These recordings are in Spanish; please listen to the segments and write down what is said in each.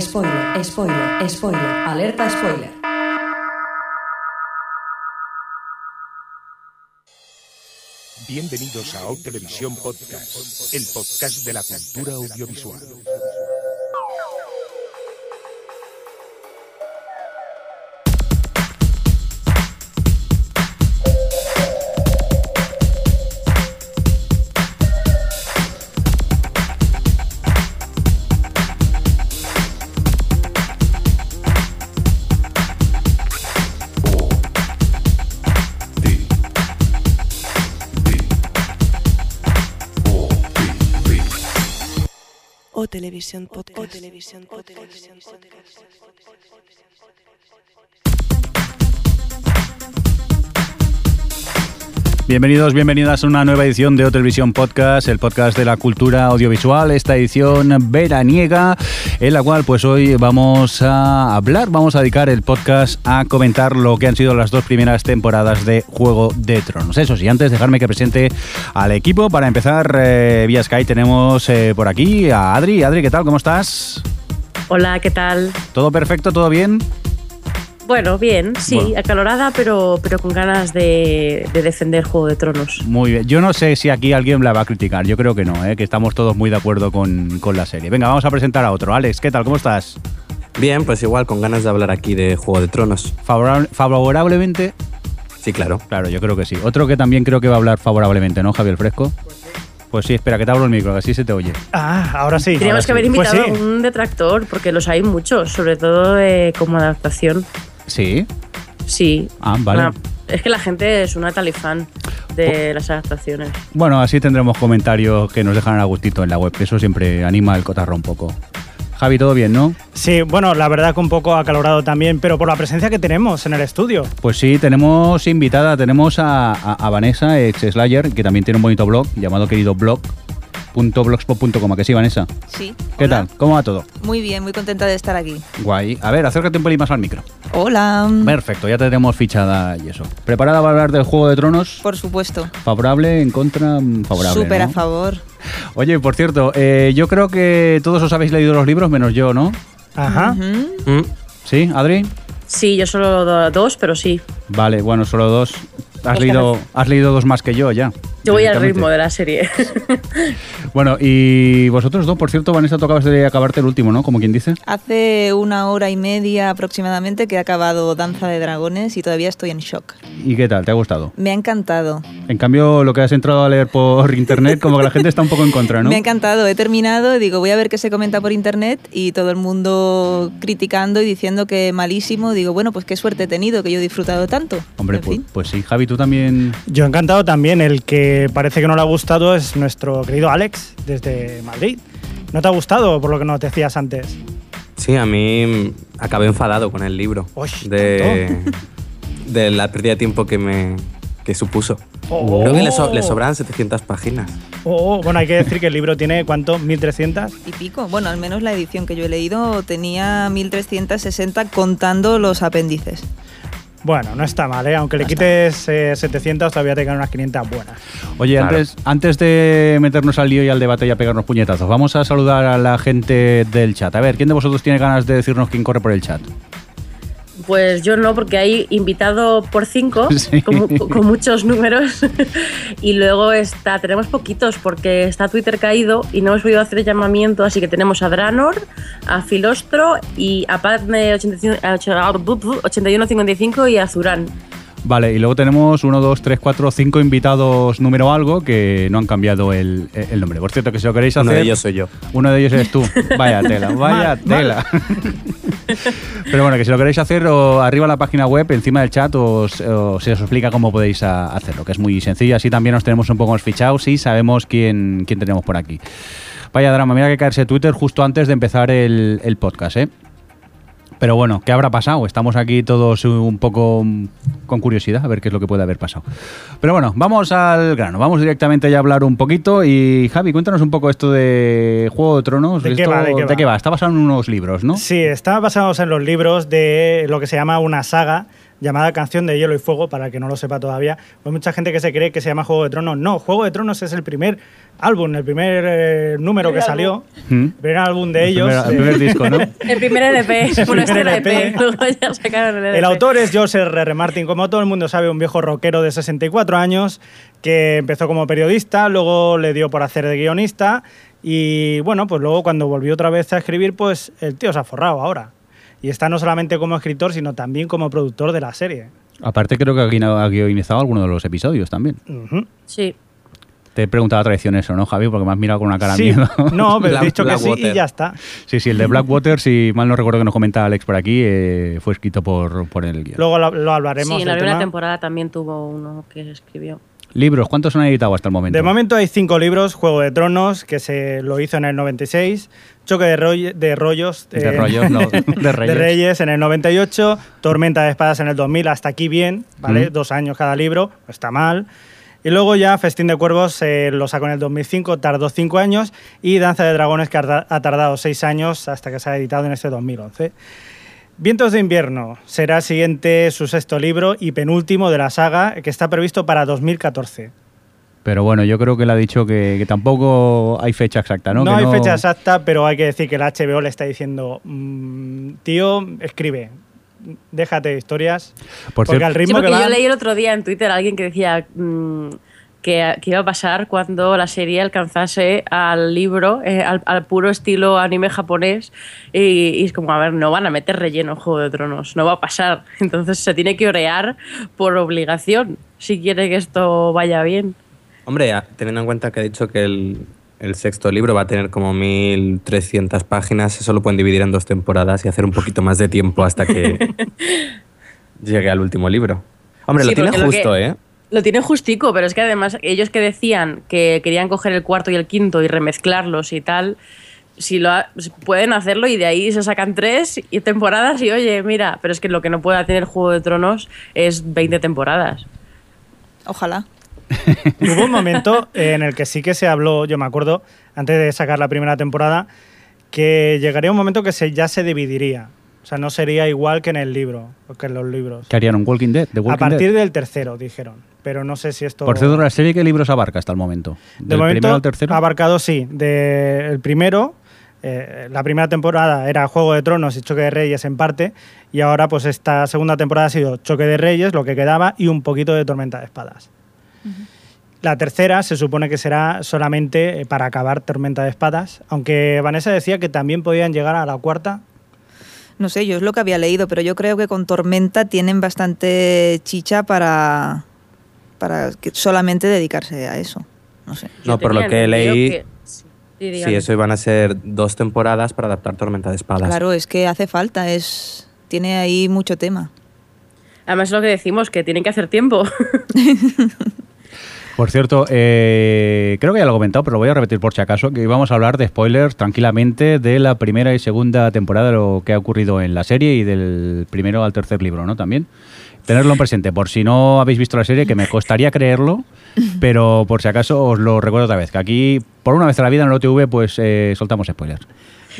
Spoiler, spoiler, spoiler, alerta spoiler. Bienvenidos a O Televisión Podcast, el podcast de la cultura audiovisual. O Televisión Bienvenidos, bienvenidas a una nueva edición de Televisión Podcast, el podcast de la cultura audiovisual, esta edición veraniega, en la cual pues hoy vamos a hablar, vamos a dedicar el podcast a comentar lo que han sido las dos primeras temporadas de Juego de Tronos. Eso sí, antes dejarme que presente al equipo, para empezar eh, vía Sky tenemos eh, por aquí a Adri. Adri, ¿qué tal? ¿Cómo estás? Hola, ¿qué tal? ¿Todo perfecto? ¿Todo bien? Bueno, bien, sí, Bueno. acalorada, pero, pero con ganas de, de defender Juego de Tronos. Muy bien. Yo no sé si aquí alguien la va a criticar. Yo creo que no, ¿eh? que estamos todos muy de acuerdo con, con la serie. Venga, vamos a presentar a otro. Alex, ¿qué tal? ¿Cómo estás? Bien, pues igual, con ganas de hablar aquí de Juego de Tronos. Favorable- favorablemente. Sí, claro. Claro, yo creo que sí. Otro que también creo que va a hablar favorablemente, ¿no, Javier Fresco? Pues sí, espera, que te abro el micro, que así se te oye. Ah, ahora sí. Teníamos que haber Pues invitado sí. a un detractor, porque los hay muchos, sobre todo eh, como adaptación. Sí. Sí. Ah, vale. Una- es que la gente es una talifán de las adaptaciones. Bueno, así tendremos comentarios que nos dejan a gustito en la web, que eso siempre anima el cotarro un poco. Javi, todo bien, ¿no? Sí, bueno, la verdad que un poco acalorado también, pero por la presencia que tenemos en el estudio. Pues sí, tenemos invitada, tenemos a, a- a Vanessa, ex Slayer, que también tiene un bonito blog llamado querido blog.blogspot.com, ¿a que sí, Vanessa? Sí. ¿Qué hola. tal? ¿Cómo va todo? Muy bien, muy contenta de estar aquí. Guay. A ver, acércate un pelín más al micro. Hola. Perfecto, ya te tenemos fichada y eso. ¿Preparada para hablar del Juego de Tronos? Por supuesto. ¿Favorable, en contra? Mm, Favorable. Súper ¿no? a favor. Oye, por cierto, eh, yo creo que todos os habéis leído los libros, menos yo, ¿no? Ajá. Mm, ¿Sí, Adri? Sí, yo solo do- dos, pero sí. Vale, bueno, solo dos. Has leído, has leído dos más que yo ya. Yo voy al ritmo de la serie. Bueno, y vosotros dos, por cierto, Vanessa, tú acabas de acabarte el último, ¿no? Como quien dice. Hace una hora y media aproximadamente que he acabado Danza de Dragones y todavía estoy en shock. ¿Y qué tal? ¿Te ha gustado? Me ha encantado. En cambio, lo que has entrado a leer por internet, como que la gente está un poco en contra, ¿no? Me ha encantado. He terminado, digo, voy a ver qué se comenta por internet y todo el mundo criticando y diciendo que malísimo. Digo, bueno, pues qué suerte he tenido que yo he disfrutado tanto. Hombre, En pues, fin. pues sí. Javi, tú también. Yo encantado también. El que parece que no le ha gustado es nuestro querido Alex, desde Madrid. ¿No te ha gustado por lo que nos decías antes? Sí, a mí acabé enfadado con el libro. Uy, de, de la pérdida de tiempo que me que supuso. Oh. Creo que le, so- le sobran 700 páginas. Oh, bueno, hay que decir que el libro tiene, ¿cuánto? ¿1300? Y pico. Bueno, al menos la edición que yo he leído tenía 1360 contando los apéndices. Bueno, no está mal, ¿eh? Aunque le No quites eh, 700, todavía te quedan unas 500 buenas. Oye, Claro. antes, antes de meternos al lío y al debate y a pegarnos puñetazos, vamos a saludar a la gente del chat. A ver, ¿quién de vosotros tiene ganas de decirnos quién corre por el chat? Pues yo no, porque hay invitado por cinco, Sí. con, mu- con muchos números. y luego está, tenemos poquitos, porque está Twitter caído y no hemos podido hacer el llamamiento. Así que tenemos a Dranor, a Filostro y a Padme 85 8155 y a Zurán. Vale, y luego tenemos uno, dos, tres, cuatro, cinco invitados número algo que no han cambiado el, el nombre. Por cierto, que si lo queréis hacer... Uno de ellos soy yo. Uno de ellos eres tú. Vaya tela, vaya Mal, mal. tela. Pero bueno, que si lo queréis hacer, o arriba en la página web, encima del chat, os, os- se os explica cómo podéis a- hacerlo, que es muy sencillo. Así también nos tenemos un poco más fichados y sabemos quién, quién tenemos por aquí. Vaya drama, mira que caerse Twitter justo antes de empezar el, el podcast, ¿eh? Pero bueno, ¿qué habrá pasado? Estamos aquí todos un poco mm, con curiosidad a ver qué es lo que puede haber pasado. Pero bueno, vamos al grano, vamos directamente ya a hablar un poquito. Y Javi, cuéntanos un poco esto de Juego de Tronos. ¿De qué Esto- va, de qué va? Está basado en unos libros, ¿no? Sí, está basados en los libros de lo que se llama una saga llamada Canción de Hielo y Fuego, para el que no lo sepa todavía. Hay mucha gente que se cree que se llama Juego de Tronos. No, Juego de Tronos es el primer álbum, el primer eh, número que salió, ¿Mm? el primer álbum de El ellos. primer- el primer disco, ¿no? El primer LP. Bueno, este LP. LP. Luego ya sacaron el LP. El autor es George R. R. Martin, como todo el mundo sabe, un viejo rockero de 64 años que empezó como periodista, luego le dio por hacer de guionista y bueno, pues luego cuando volvió otra vez a escribir, pues el tío se ha forrado ahora. Y está no solamente como escritor, sino también como productor de la serie. Aparte creo que ha guionizado alguno de los episodios también. Sí. Te he preguntado a traición eso, ¿no, Javi? Porque me has mirado con una cara Sí, miedo. no, pero he Black- dicho que sí y ya está. Sí, sí, el de Blackwater, si mal no recuerdo que nos comentaba Alex por aquí, eh, fue escrito por, por el guion. Luego lo, lo hablaremos. Sí, en la primera tema. temporada también tuvo uno que escribió. Libros, ¿cuántos han editado hasta el momento? De momento hay cinco libros, Juego de Tronos, que se lo hizo en el 96, Choque de, roll- de rollos... De eh, rollos, no, de reyes. de Reyes en el 98, Tormenta de Espadas en el 2000, hasta aquí bien, ¿vale? Dos años cada libro, está mal. Y luego ya Festín de Cuervos eh, lo sacó en el 2005, tardó cinco años, y Danza de Dragones que ha tardado seis años hasta que se ha editado en este 2011. Vientos de invierno será el siguiente, su sexto libro y penúltimo de la saga, que está previsto para 2014. Pero bueno, yo creo que él ha dicho que, que tampoco hay fecha exacta, ¿no? No, Que hay fecha exacta, pero hay que decir que el HBO le está diciendo, "Mm, tío, escribe, déjate de historias. Por porque cierto- al Sí, ritmo porque que yo leí el otro día en Twitter a alguien que decía mm, que, que iba a pasar cuando la serie alcanzase al libro, eh, al, al puro estilo anime japonés. Y, y es como, a ver, no van a meter relleno en Juego de Tronos, no va a pasar. Entonces se tiene que orear por obligación si quiere que esto vaya bien. Hombre, teniendo en cuenta que he dicho que el, el sexto libro va a tener como 1300 páginas, eso lo pueden dividir en dos temporadas y hacer un poquito más de tiempo hasta que llegue al último libro. Hombre, Sí, lo tiene lo justo, que- ¿eh? Lo tiene justico, pero es que además ellos que decían que querían coger el cuarto y el quinto y remezclarlos y tal, si lo ha- pueden hacerlo y de ahí se sacan tres y temporadas y oye, mira, pero es que lo que no puede tener Juego de Tronos es 20 temporadas. Ojalá. Hubo un momento en el que sí que se habló, yo me acuerdo, antes de sacar la primera temporada, que llegaría un momento que se, ya se dividiría. O sea, no sería igual que en el libro, o que en los libros. ¿Qué harían un Walking Dead? The A partir Dead? del tercero, dijeron. Pero no sé si esto... Por cierto, la serie, ¿qué libros abarca hasta el momento? De ¿Del momento primero al tercero? ha abarcado, sí, del primero. eh, la primera temporada era Juego de Tronos y Choque de Reyes en parte. Y ahora, pues esta segunda temporada ha sido Choque de Reyes, lo que quedaba, y un poquito de Tormenta de Espadas. La tercera se supone que será solamente eh, para acabar Tormenta de Espadas. Aunque Vanessa decía que también podían llegar a la cuarta. No sé, yo es lo que había leído, pero yo creo que con Tormenta tienen bastante chicha para, para que- solamente dedicarse a eso. No sé. No, por lo que leí, que- sí, eso iban a ser dos temporadas para adaptar Tormenta de Espadas. Claro, es que hace falta, es tiene ahí mucho tema. Además es lo que decimos, que tienen que hacer tiempo. Por cierto, eh, creo que ya lo he comentado, pero lo voy a repetir por si acaso, que íbamos a hablar de spoilers tranquilamente de la primera y segunda temporada de lo que ha ocurrido en la serie y del primero al tercer libro, ¿no? También. Tenerlo en presente, por si no habéis visto la serie, que me costaría creerlo, pero por si acaso os lo recuerdo otra vez, que aquí, por una vez en la vida en el OTV, pues eh, soltamos spoilers.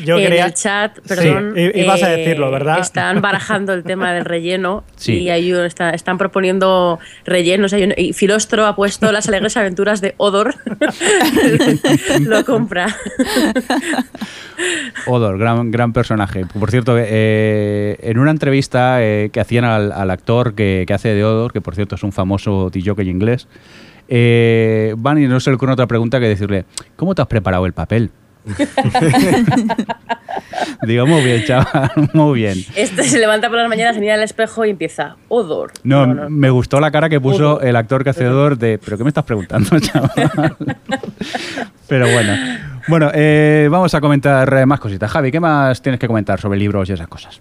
Yo en creía- el chat, Sí, perdón. ibas a eh, decirlo, ¿verdad? Están barajando el tema del relleno Sí. y hay un- está- están proponiendo rellenos. Hay un- y Filostro ha puesto las alegres aventuras de Odor. Lo compra. Odor, gran, gran personaje. Por cierto, eh, en una entrevista eh, que hacían al, al actor que, que hace de Odor, que por cierto es un famoso DJ inglés, eh, van y no se le ocurre otra pregunta que decirle, ¿cómo te has preparado el papel? Digo, muy bien, chaval, muy bien. Este se levanta por las mañanas, se mira al espejo y empieza Odor. No, me gustó la cara que puso Odor. el actor que hace Odor de, ¿pero qué me estás preguntando, chaval? Pero bueno. Bueno, eh, vamos a comentar más cositas. Javi, ¿qué más tienes que comentar sobre libros y esas cosas?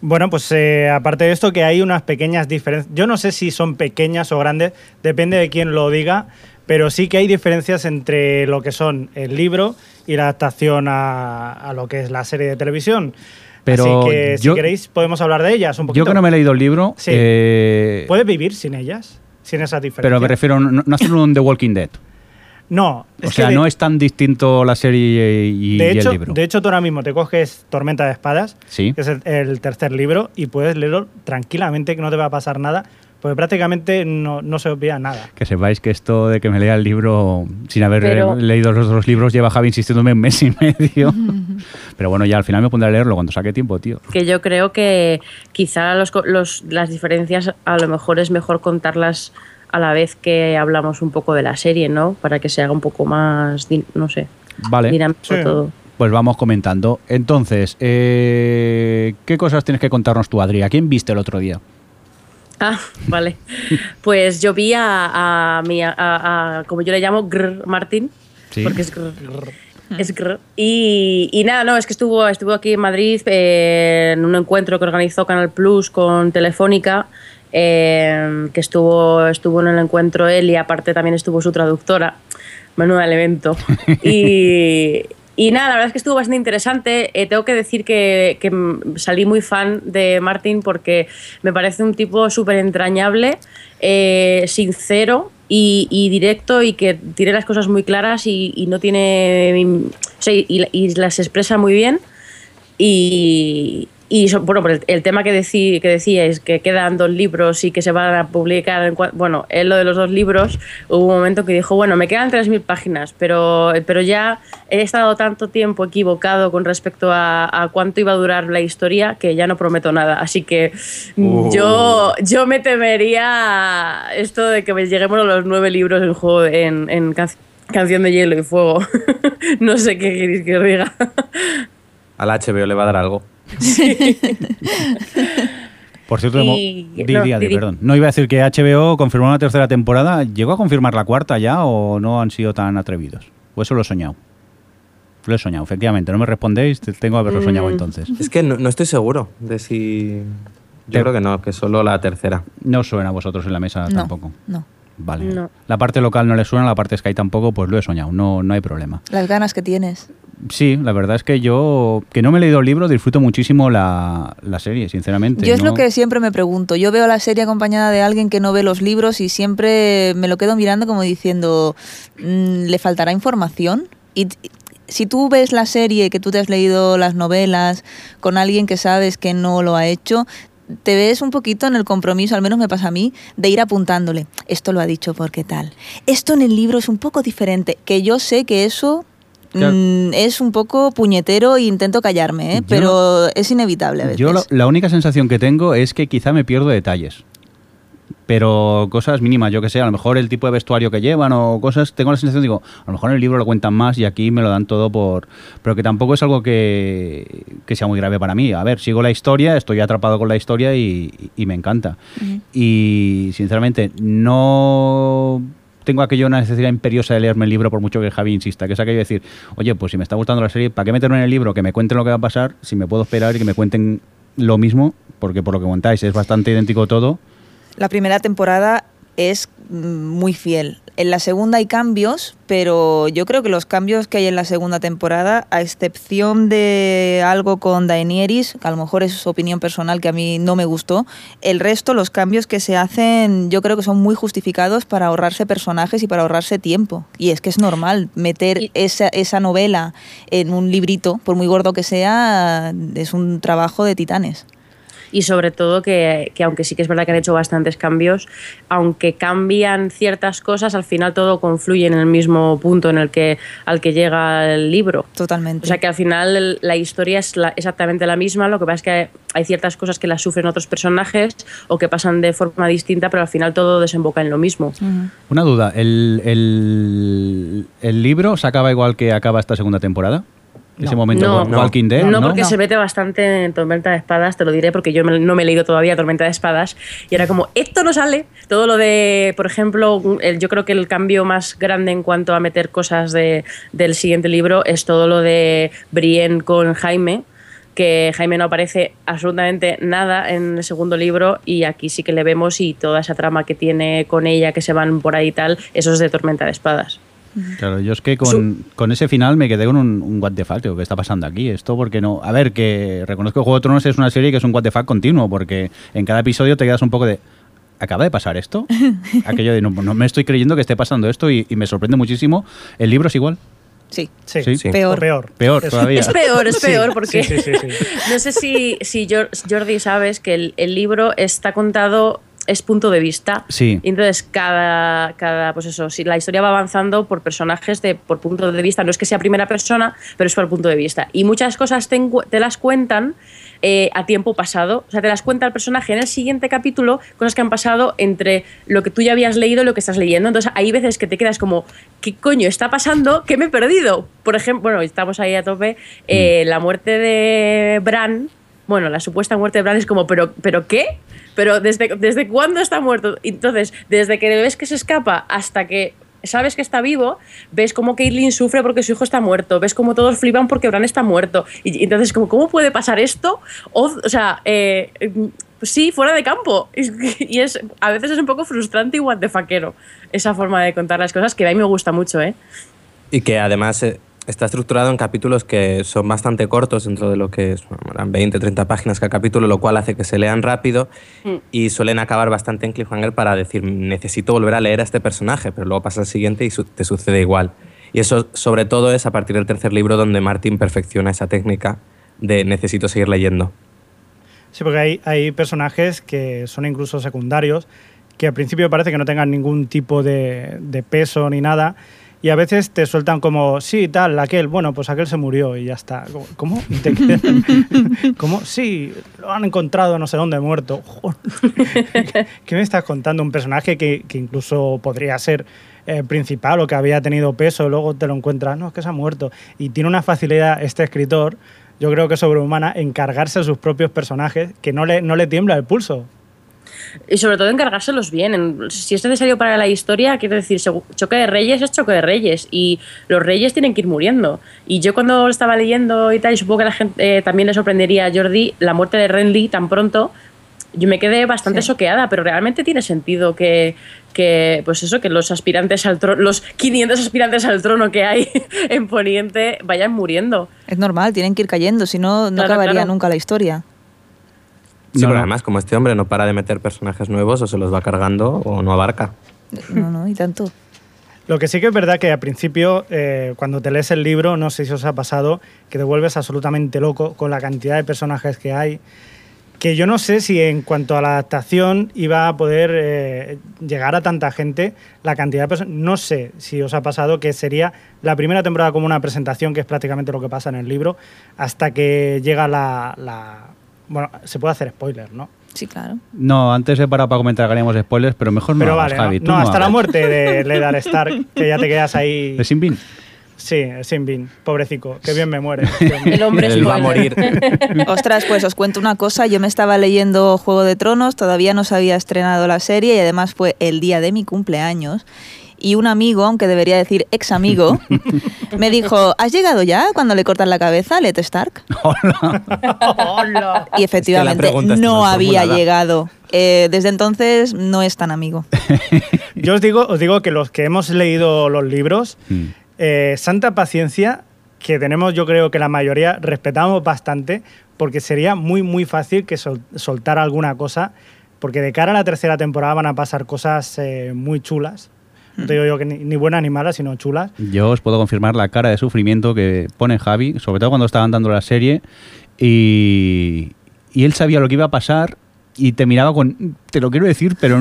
Bueno, pues eh, aparte de esto, que hay unas pequeñas diferencias. Yo no sé si son pequeñas o grandes, depende de quién lo diga, pero sí que hay diferencias entre lo que son el libro y la adaptación a, a lo que es la serie de televisión. Pero Así que yo- si queréis podemos hablar de ellas un poquito. Yo que no me he leído el libro, Sí. eh, ¿Puedes vivir sin ellas? Sin esas diferencias. pero me refiero, no, no hacer un The Walking Dead. No, O es sea, de, no es tan distinto la serie y, de y hecho, el libro. de hecho, tú ahora mismo te coges Tormenta de Espadas, Sí. que es el, el tercer libro, y puedes leerlo tranquilamente, que no te va a pasar nada, porque prácticamente no, no se olvida nada. Que sepáis que esto de que me lea el libro sin haber Pero- leído los otros libros lleva Javi insistiéndome un mes y medio. Pero bueno, ya al final me pondré a leerlo cuando saque tiempo, tío. que yo creo que quizá los, co- los- las diferencias a lo mejor es mejor contarlas a la vez que hablamos un poco de la serie, ¿no? Para que se haga un poco más, din- no sé, Vale. dinámico Sí. todo. Pues vamos comentando. Entonces, eh, ¿qué cosas tienes que contarnos tú, Adri? ¿A quién viste el otro día? Ah, vale. Pues yo vi a, a mi, a, a- como yo le llamo, Grr Martín, Sí. porque es Grr. Es Grr. Y, y nada, no, es que estuvo, estuvo aquí en Madrid eh, en un encuentro que organizó Canal Plus con Telefónica, eh, que estuvo, estuvo en el encuentro él y aparte también estuvo su traductora. Menudo evento. Y, y nada, la verdad es que estuvo bastante interesante. Eh, tengo que decir que, que, salí muy fan de Martin porque me parece un tipo súper entrañable, eh, sincero y, directo y que tiene las cosas muy claras y, no tiene. mm, y las expresa muy bien. Y, y so- bueno, el, el tema que, decí, que decíais, que quedan dos libros y que se van a publicar, en, bueno, en lo de los dos libros, hubo un momento que dijo, bueno, me quedan 3.000 páginas, pero, pero ya he estado tanto tiempo equivocado con respecto a, a cuánto iba a durar la historia que ya no prometo nada. Así que Uh. yo, yo me temería esto de que lleguemos a los nueve libros en juego en, en can- Canción de Hielo y Fuego. no sé qué queréis que os diga. Al HBO le va a dar algo. Por cierto, Y- no, di, Adri, di, di. perdón. No iba a decir que HBO confirmó una tercera temporada. ¿Llegó a confirmar la cuarta ya o no han sido tan atrevidos? O eso lo he soñado. Lo he soñado, efectivamente. No me respondéis, te- tengo que haberlo soñado Mm. entonces. Es que no, no estoy seguro de si... Yo Te- creo que no, que solo la tercera. No os suena a vosotros en la mesa No, tampoco. no. Vale. No. La parte local no le suena, la parte Sky tampoco, pues lo he soñado, no, no hay problema. Las ganas que tienes. Sí, la verdad es que yo, que no me he leído el libro, disfruto muchísimo la, la serie, sinceramente. Yo es ¿no? lo que siempre me pregunto. Yo veo la serie acompañada de alguien que no ve los libros y siempre me lo quedo mirando como diciendo, mm, ¿le faltará información? Y si tú ves la serie, que tú te has leído las novelas, con alguien que sabes que no lo ha hecho, te ves un poquito en el compromiso, al menos me pasa a mí, de ir apuntándole. Esto lo ha dicho porque tal. Esto en el libro es un poco diferente. Que yo sé que eso Claro. mm, es un poco puñetero e intento callarme, ¿eh? Pero es inevitable a veces. Yo lo- la única sensación que tengo es que quizá me pierdo detalles. Pero cosas mínimas, yo que sé, a lo mejor el tipo de vestuario que llevan o cosas, tengo la sensación, digo, a lo mejor en el libro lo cuentan más y aquí me lo dan todo por... Pero que tampoco es algo que, que sea muy grave para mí. A ver, sigo la historia, estoy atrapado con la historia y, y me encanta. Y sinceramente, no tengo aquello una necesidad imperiosa de leerme el libro por mucho que Javi insista, que es aquello de decir, oye, pues si me está gustando la serie, ¿para qué meterme en el libro? Que me cuenten lo que va a pasar, si me puedo esperar y que me cuenten lo mismo, porque por lo que contáis es bastante idéntico todo. La primera temporada es mm, muy fiel. En la segunda hay cambios, pero yo creo que los cambios que hay en la segunda temporada, a excepción de algo con Daenerys, que a lo mejor es su opinión personal que a mí no me gustó, el resto, los cambios que se hacen, yo creo que son muy justificados para ahorrarse personajes y para ahorrarse tiempo. Y es que es normal meter Y- esa, esa novela en un librito, por muy gordo que sea, es un trabajo de titanes. Y sobre todo que, que aunque sí que es verdad que han hecho bastantes cambios, aunque cambian ciertas cosas, al final todo confluye en el mismo punto en el que al que llega el libro. Totalmente. O sea que al final la historia es la- exactamente la misma, lo que pasa es que hay ciertas cosas que las sufren otros personajes o que pasan de forma distinta, pero al final todo desemboca en lo mismo. Una duda, ¿el, el, el libro se acaba igual que acaba esta segunda temporada? Ese momento No. Wa- Walking Dead, no, ¿no? porque No. se mete bastante en Tormenta de Espadas, te lo diré porque yo no me he leído todavía Tormenta de Espadas y era como, esto no sale. Todo lo de, por ejemplo, el- yo creo que el cambio más grande en cuanto a meter cosas de, del siguiente libro es todo lo de Brienne con Jaime, que Jaime no aparece absolutamente nada en el segundo libro y aquí sí que le vemos y toda esa trama que tiene con ella, que se van por ahí y tal, eso es de Tormenta de Espadas. Claro, yo es que con, con ese final me quedé con un, un what the fuck, digo, ¿qué está pasando aquí? Esto porque no... A ver, que reconozco que Juego de Tronos es una serie que es un what the fuck continuo, porque en cada episodio te quedas un poco de... ¿acaba de pasar esto? Aquello de no, no me estoy creyendo que esté pasando esto y, y me sorprende muchísimo. ¿El libro es igual? Sí. Sí, Sí. Peor. O peor. Peor Es- todavía. Es peor, es Sí, peor, porque sí, sí, sí, sí. no sé si, si Jor- Jordi sabes que el, el libro está contado, es punto de vista. Sí. Y entonces cada, cada, pues eso, si la historia va avanzando por personajes de, por punto de vista, no es que sea primera persona, pero es por punto de vista. Y muchas cosas te, las cuentan eh, a tiempo pasado. O sea, te las cuenta el personaje en el siguiente capítulo, cosas que han pasado entre lo que tú ya habías leído y lo que estás leyendo. Entonces hay veces que te quedas como, ¿qué coño está pasando? ¿Qué me he perdido? Por ejemplo, bueno, estamos ahí a tope, eh, la muerte de Bran. Bueno, la supuesta muerte de Bran es como, ¿pero, ¿pero qué? ¿Pero desde, desde cuándo está muerto? Entonces, desde que ves que se escapa hasta que sabes que está vivo, ves como Caitlyn sufre porque su hijo está muerto, ves como todos flipan porque Bran está muerto. Y, entonces, como, ¿cómo puede pasar esto? O, sea, eh, mm, sí, fuera de campo. Y es, a veces es un poco frustrante y guantefaquero esa forma de contar las cosas que a mí me gusta mucho, ¿eh? Y que además eh, está estructurado en capítulos que son bastante cortos dentro de lo que eran 20, 30 páginas cada capítulo, lo cual hace que se lean rápido Mm. y suelen acabar bastante en cliffhanger para decir, necesito volver a leer a este personaje, pero luego pasa el siguiente y su- te sucede igual. Y eso sobre todo es a partir del tercer libro donde Martin perfecciona esa técnica de necesito seguir leyendo. Sí, porque hay, hay personajes que son incluso secundarios, que al principio parece que no tengan ningún tipo de, de peso ni nada, y a veces te sueltan como, sí, tal, aquel, bueno, pues aquel se murió y ya está. ¿Cómo? Te ¿Cómo? Sí, lo han encontrado no sé dónde muerto. ¿Qué me estás contando? Un personaje que, que incluso podría ser eh, principal o que había tenido peso, luego te lo encuentras, no, es que se ha muerto. Y tiene una facilidad este escritor, yo creo que sobrehumana, en cargarse a sus propios personajes que no le, no le tiembla el pulso. Y sobre todo encargárselos bien. En- si es necesario para la historia, quiero decir, choque de reyes es choque de reyes. Y los reyes tienen que ir muriendo. Y yo cuando lo estaba leyendo y tal, y supongo que a la gente eh, también le sorprendería a Jordi la muerte de Renly tan pronto. Yo me quedé bastante Sí. choqueada, pero realmente tiene sentido que, que, pues eso, que los aspirantes al trono, los 500 aspirantes al trono que hay en Poniente vayan muriendo. Es normal, tienen que ir cayendo, si no, no Claro, acabaría claro. nunca la historia. Sí, No, pero no. además como este hombre no para de meter personajes nuevos o se los va cargando o no abarca. No, no, y tanto. Lo que sí que es verdad que al principio, eh, cuando te lees el libro, no sé si os ha pasado, que te vuelves absolutamente loco con la cantidad de personajes que hay. Que yo no sé si en cuanto a la adaptación iba a poder eh, llegar a tanta gente, la cantidad de personas. No sé si os ha pasado que sería la primera temporada como una presentación, que es prácticamente lo que pasa en el libro, hasta que llega la. la- bueno, se puede hacer spoiler, ¿no? Sí, claro. No, antes he parado para comentar que haríamos spoilers, pero mejor no Pero hagas, vale, Javi. no, hasta la hagas. muerte de Ledar Stark, que ya te quedas ahí. ¿De Sinbin? Sí, Sin Bin, pobrecico, qué bien me muere. El hombre Él va a morir. Ostras, pues os cuento una cosa. Yo me estaba leyendo Juego de Tronos, todavía no se había estrenado la serie y además fue el día de mi cumpleaños. Y un amigo, aunque debería decir ex amigo, me dijo: ¿Has llegado ya cuando le cortan la cabeza a Led Stark? Y efectivamente pregunta está no había formulada. llegado. Eh, desde entonces no es tan amigo. Yo os digo, os digo que los que hemos leído los libros, Mm. eh, santa paciencia, que tenemos yo creo que la mayoría respetamos bastante, porque sería muy, muy fácil que sol- soltara alguna cosa, porque de cara a la tercera temporada van a pasar cosas eh, muy chulas. No te digo yo que ni, ni buenas ni malas, sino chulas. Yo os puedo confirmar la cara de sufrimiento que pone Javi, sobre todo cuando estaban dando la serie, y, y él sabía lo que iba a pasar y te miraba con, te lo quiero decir, pero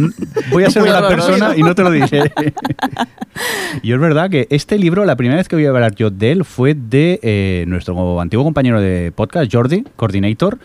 voy a ser una persona y no te lo diré. y es verdad que este libro, la primera vez que voy a hablar yo de él fue de eh, nuestro antiguo compañero de podcast, Jordi, Coordinator,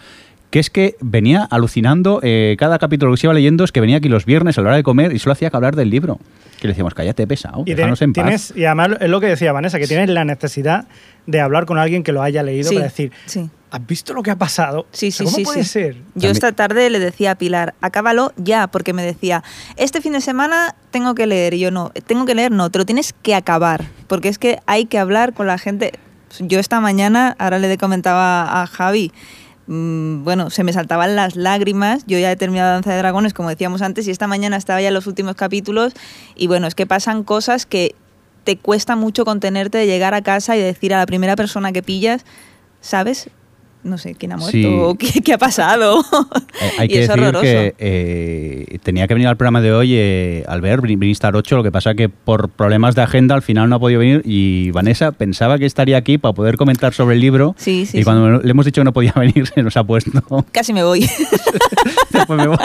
que es que venía alucinando, eh, cada capítulo que se iba leyendo es que venía aquí los viernes a la hora de comer y solo hacía que hablar del libro. Que le decíamos, cállate pesado, Y, te- déjanos en paz. tienes, y además es lo que decía Vanessa, que tienes la necesidad de hablar con alguien que lo haya leído Sí, para decir, sí. ¿has visto lo que ha pasado? Sí, O sea, sí, ¿Cómo sí. puede sí. ser? Yo esta tarde le decía a Pilar, acábalo ya, porque me decía, este fin de semana tengo que leer. Y yo no, tengo que leer, no, te lo tienes que acabar, porque es que hay que hablar con la gente. Yo esta mañana, ahora le comentaba a Javi, mm, bueno, se me saltaban las lágrimas, yo ya he terminado Danza de Dragones, como decíamos antes, y esta mañana estaba ya en los últimos capítulos, y bueno, es que pasan cosas que te cuesta mucho contenerte de llegar a casa y decir a la primera persona que pillas, ¿sabes? No sé quién ha muerto Sí. o qué, qué ha pasado. Eh, hay y que es decir horroroso. que eh, tenía que venir al programa de hoy eh, Albert, Brin- Brinstar 8, lo que pasa que por problemas de agenda al final no ha podido venir y Vanessa pensaba que estaría aquí para poder comentar sobre el libro Sí, sí, y cuando le hemos dicho que no podía venir se nos ha puesto. Casi me voy. Después me voy.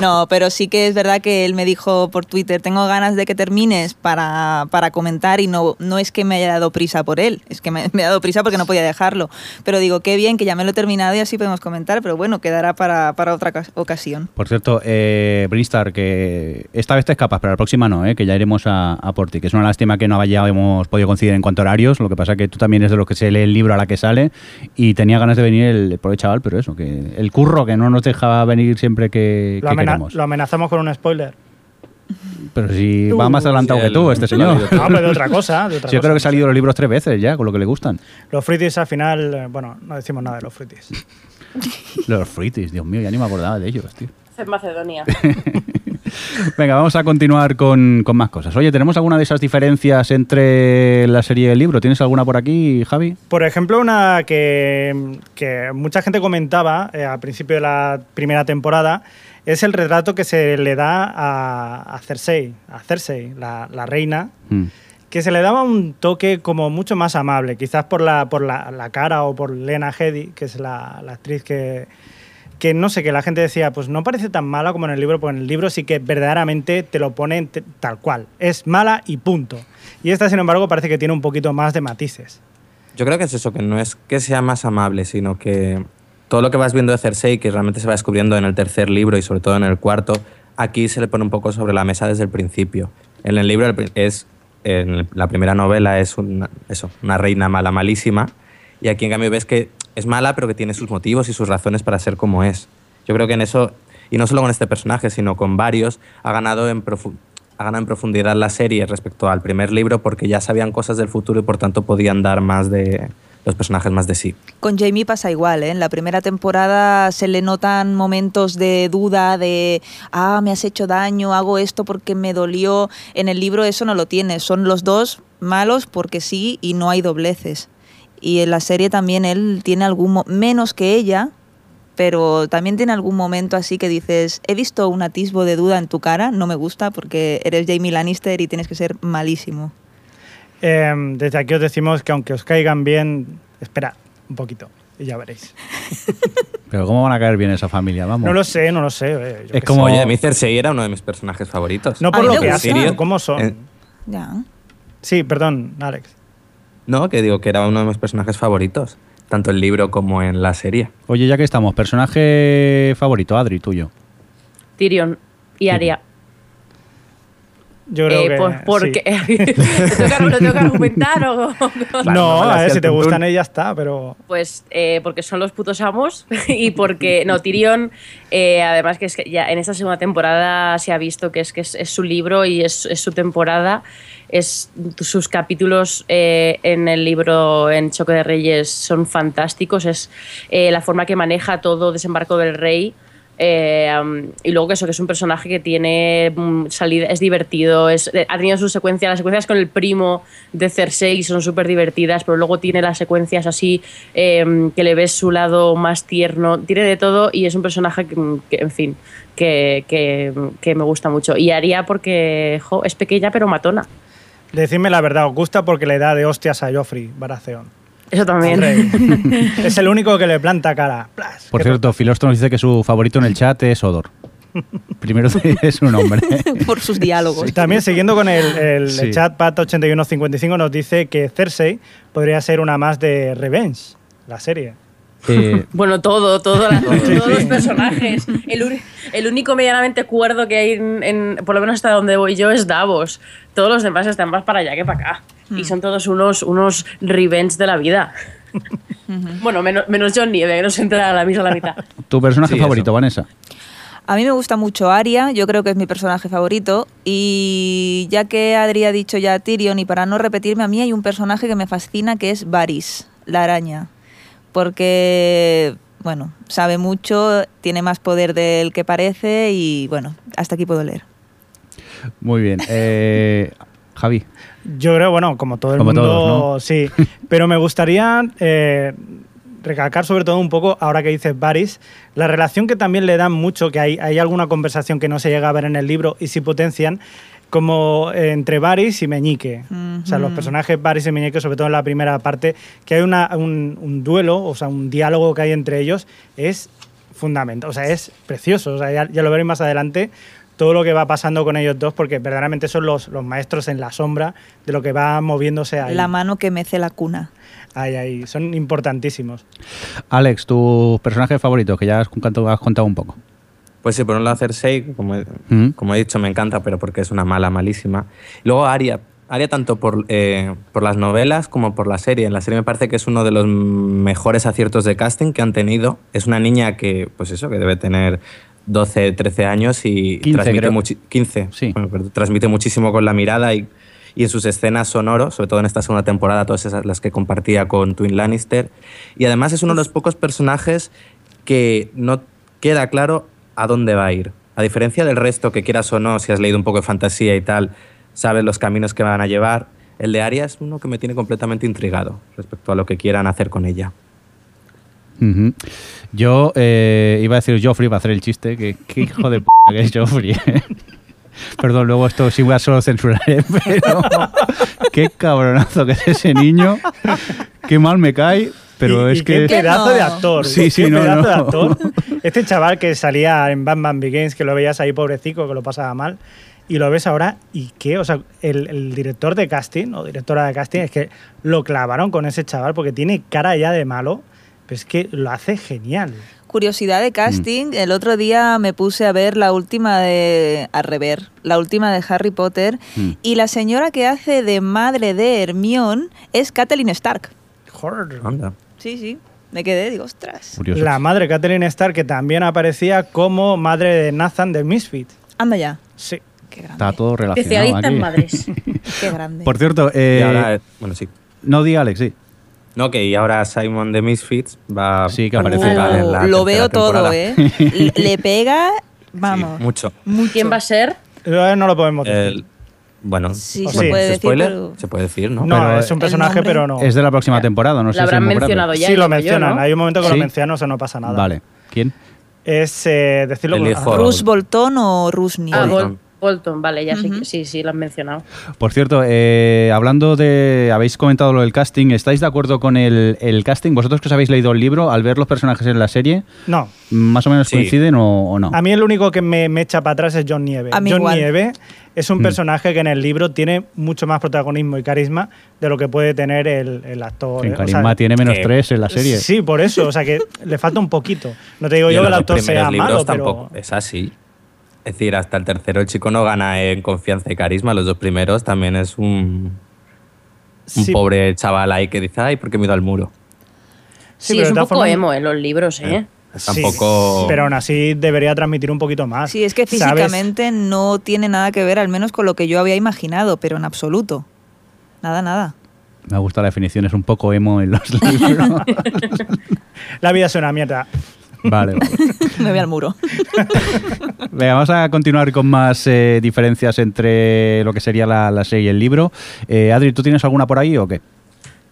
No, pero sí que es verdad que él me dijo por Twitter, tengo ganas de que termines para, para comentar y no, no es que me haya dado prisa por él, es que me, me ha dado prisa porque no podía dejarlo. Pero digo, qué bien que ya me lo he terminado y así podemos comentar, pero bueno, quedará para, para otra ocas- ocasión. Por cierto, eh, Brinstar, que esta vez te escapas, pero la próxima no, eh, que ya iremos a, a por ti, que es una lástima que no hayamos podido coincidir en cuanto a horarios, lo que pasa que tú también eres de los que se lee el libro a la que sale y tenía ganas de venir el pobre chaval, pero eso, que el curro que no nos dejaba venir siempre que, Lo, que queremos. lo amenazamos con un spoiler. Pero si va más adelantado que el- tú, este ha señor. pero de otra cosa. De otra Sí, yo cosa. creo que he salido los libros tres veces ya, con lo que le gustan. Los fruities al final, eh, bueno, no decimos nada de los fruities. Los fruities, Dios mío, ya ni me acordaba de ellos, tío. En Macedonia. Venga, vamos a continuar con, con más cosas. Oye, ¿tenemos alguna de esas diferencias entre la serie y el libro? ¿Tienes alguna por aquí, Javi? Por ejemplo, una que, que mucha gente comentaba eh, al principio de la primera temporada es el retrato que se le da a, a Cersei, a Cersei, la, la reina, Mm. que se le daba un toque como mucho más amable, quizás por la, por la, la cara o por Lena Headey, que es la, la actriz que, que no sé, que la gente decía, pues no parece tan mala como en el libro, porque en el libro sí que verdaderamente te lo ponen tal cual, es mala y punto. Y esta, sin embargo, parece que tiene un poquito más de matices. Yo creo que es eso, que no es que sea más amable, sino que todo lo que vas viendo de Cersei, que realmente se va descubriendo en el tercer libro y sobre todo en el cuarto, aquí se le pone un poco sobre la mesa desde el principio. En el libro es, en la primera novela es una, eso, una reina mala, malísima, y aquí en cambio ves que es mala, pero que tiene sus motivos y sus razones para ser como es. Yo creo que en eso, y no solo con este personaje, sino con varios, ha ganado en profu- ha ganado en profundidad la serie respecto al primer libro porque ya sabían cosas del futuro y por tanto podían dar más de los personajes más de sí. Con Jamie pasa igual, ¿eh? En la primera temporada se le notan momentos de duda, de, ah, me has hecho daño, hago esto porque me dolió. En el libro eso no lo tiene, son los dos malos porque sí y no hay dobleces. Y en la serie también él tiene algún, menos que ella, pero también tiene algún momento así que dices, he visto un atisbo de duda en tu cara, no me gusta porque eres Jamie Lannister y tienes que ser malísimo. Eh, desde aquí os decimos que aunque os caigan bien, esperad un poquito y ya veréis. Pero ¿cómo van a caer bien esa familia? Vamos. No lo sé, no lo sé. eh, yo Es como- Oye, a mí Cersei era uno de mis personajes favoritos. No por lo que hacen, cómo son. eh, Ya. Sí, perdón, Alex. No, que digo que era uno de mis personajes favoritos, tanto en el libro como en la serie. Oye, ya que estamos, personaje favorito, Adri, tuyo. Tyrion y Arya. Yo creo Eh, que. pues porque. sí. ¿Lo tengo que- ¿Lo tengo que argumentar o.? Claro, no, a ver, si te gustan ellas está, pero. Pues eh, porque son los putos amos y porque, no, Tyrion, eh, además que es que ya en esta segunda temporada se ha visto que es que es, es su libro y es, es su temporada, es sus capítulos eh, en el libro en Choque de Reyes son fantásticos, es eh, la forma que maneja todo Desembarco del Rey. Eh, y luego que eso, que es un personaje que tiene mm, salida, es divertido, eh, ha tenido sus secuencias, las secuencias con el primo de Cersei son súper divertidas, pero luego tiene las secuencias así eh, que le ves su lado más tierno, tiene de todo y es un personaje que, que, en fin, que, que- me gusta mucho. Y Aria porque es pequeña pero matona. Decidme la verdad, os gusta porque le da de hostias a Joffrey Baratheon. Eso también. rey. es el único que le planta cara. Plas. Por ¿Qué cierto, Filostro nos dice que su favorito en el chat es Odor. Primero es su nombre. Por sus diálogos. También siguiendo con el, el Sí. chat Pat8155 nos dice que Cersei podría ser una más de Revenge, la serie. Eh, Bueno, todo, todo, la- todos Sí, los personajes. El único medianamente cuerdo que hay, en, en- por lo menos hasta donde voy yo, es Davos. Todos los demás están más para allá que para acá. Y son todos unos, unos revenge de la vida. bueno, menos, menos John Nieve, que no se entera a la misma la mitad. ¿Tu personaje Sí, favorito, eso. Vanessa? A mí me gusta mucho Aria, yo creo que es mi personaje favorito. Y ya que Adri ha dicho ya Tyrion, y para no repetirme, a mí hay un personaje que me fascina que es Varys, la araña. Porque, bueno, sabe mucho, tiene más poder del que parece y, bueno, hasta aquí puedo leer. Muy bien. Eh, Javi. Yo creo, bueno, como todo el Como mundo, todos, ¿no? sí. Pero me gustaría eh, recalcar sobre todo un poco, ahora que dices Varys, la relación que también le dan mucho, que hay, hay alguna conversación que no se llega a ver en el libro y sí potencian, como eh, entre Varys y Meñique. O sea, los personajes Varys y Meñique, sobre todo en la primera parte, que hay una, un, un duelo, o sea, un diálogo que hay entre ellos, es fundamental, o sea, es precioso. O sea, ya, ya lo veréis más adelante, todo lo que va pasando con ellos dos, porque verdaderamente son los, los maestros en la sombra de lo que va moviéndose ahí. La mano que mece la cuna. Ahí, ahí. Son importantísimos. Alex, tu personaje favorito, que ya has contado, has contado un poco. Pues sí, por un lado Cersei, como, he- Mm. como he dicho, me encanta, pero porque es una mala, malísima. Luego Arya. Arya tanto por, eh, por las novelas como por la serie. En la serie me parece que es uno de los mejores aciertos de casting que han tenido. Es una niña que, pues eso, que debe tener 12, 13 años y 15 transmite creo. muchi- 15. Sí. Bueno, pero transmite muchísimo con la mirada y, y en sus escenas sonoros, sobre todo en esta segunda temporada, todas esas las que compartía con Twin Lannister. Y además es uno de los pocos personajes que no queda claro a dónde va a ir. A diferencia del resto, que quieras o no, si has leído un poco de fantasía y tal, sabes los caminos que van a llevar. El de Arya es uno que me tiene completamente intrigado respecto a lo que quieran hacer con ella. Ujú. Yo eh, iba a decir Joffrey para hacer el chiste, que qué hijo de p que es Joffrey. ¿eh? Perdón, luego esto sí voy a solo censurar, pero qué cabronazo que es ese niño, qué mal me cae, pero Y- es y que... Qué pedazo no. de actor. Sí, qué sí, no, pedazo no. de actor. Este chaval que salía en Batman Begins, que lo veías ahí pobrecico, que lo pasaba mal, y lo ves ahora, ¿y qué? O sea, el, el director de casting o directora de casting es que lo clavaron con ese chaval porque tiene cara ya de malo, pero es que lo hace genial. Curiosidad de casting, el otro día me puse a ver la última de... a rever, la última de Harry Potter, Mm. y la señora que hace de madre de Hermione es Catelyn Stark. Joder. Anda. Sí, sí, me quedé, digo, ostras. Curioso. La madre Catherine Starr, que también aparecía como madre de Nathan de Misfit. Anda ya, Sí. qué grande. Está todo relacionado Especialista en madres. Qué grande. Por cierto, Y eh, ahora, eh, bueno, sí. no di Alex, sí. No, que y ahora Simon de Misfits va Sí, que a aparece. participar en la lo veo todo, temporada. ¿eh? Le- pega, Sí, vamos. mucho. ¿Quién va a ser? Eh, No lo podemos decir. El- bueno, Sí, se puede ¿es decir, pero- Se puede decir, ¿no? no, pero es un personaje, pero no. Es de la próxima temporada, no sé Lo si es habrán mencionado ya. sí, lo yo, mencionan. ¿no? Hay un momento que ¿Sí? lo mencionan, o sea, no pasa nada. Vale. ¿Quién? Es eh, decirlo. ¿Rus Bolton o Rusni? Ah, Bolton. Bol- Bolton, vale, ya sí, que- sí, sí, lo han mencionado. Por cierto, eh, hablando de. Habéis comentado lo del casting. ¿Estáis de acuerdo con el, el casting? ¿Vosotros que os habéis leído el libro, al ver los personajes en la serie, No. más o menos Sí. coinciden o, o no? A mí el único que me, me echa para atrás es John Nieve. A mí John igual. Nieve es un Mm. personaje que en el libro tiene mucho más protagonismo y carisma de lo que puede tener el, el actor. En ¿eh? O carisma sea, tiene menos que- tres en la serie. Sí, por eso. O sea, que le falta un poquito. No te digo Y yo que el actor sea malo, tampoco pero... es así. Es decir, hasta el tercero el chico no gana en confianza y carisma. Los dos primeros también es un, un Sí, pobre chaval ahí que dice, ay, ¿por qué me he ido al muro? Sí, Sí, pero es un poco emo en los libros, ¿eh? sí, Tampoco... pero aún así debería transmitir un poquito más. Sí, es que ¿sabes? físicamente no tiene nada que ver, al menos con lo que yo había imaginado, pero en absoluto. Nada, nada. Me gusta la definición, es un poco emo en los libros. La vida es una mierda. Vale, vale. Me voy al muro. Venga, vamos a continuar con más eh, diferencias entre lo que sería la, la serie y el libro. Eh, Adri, ¿tú tienes alguna por ahí o qué?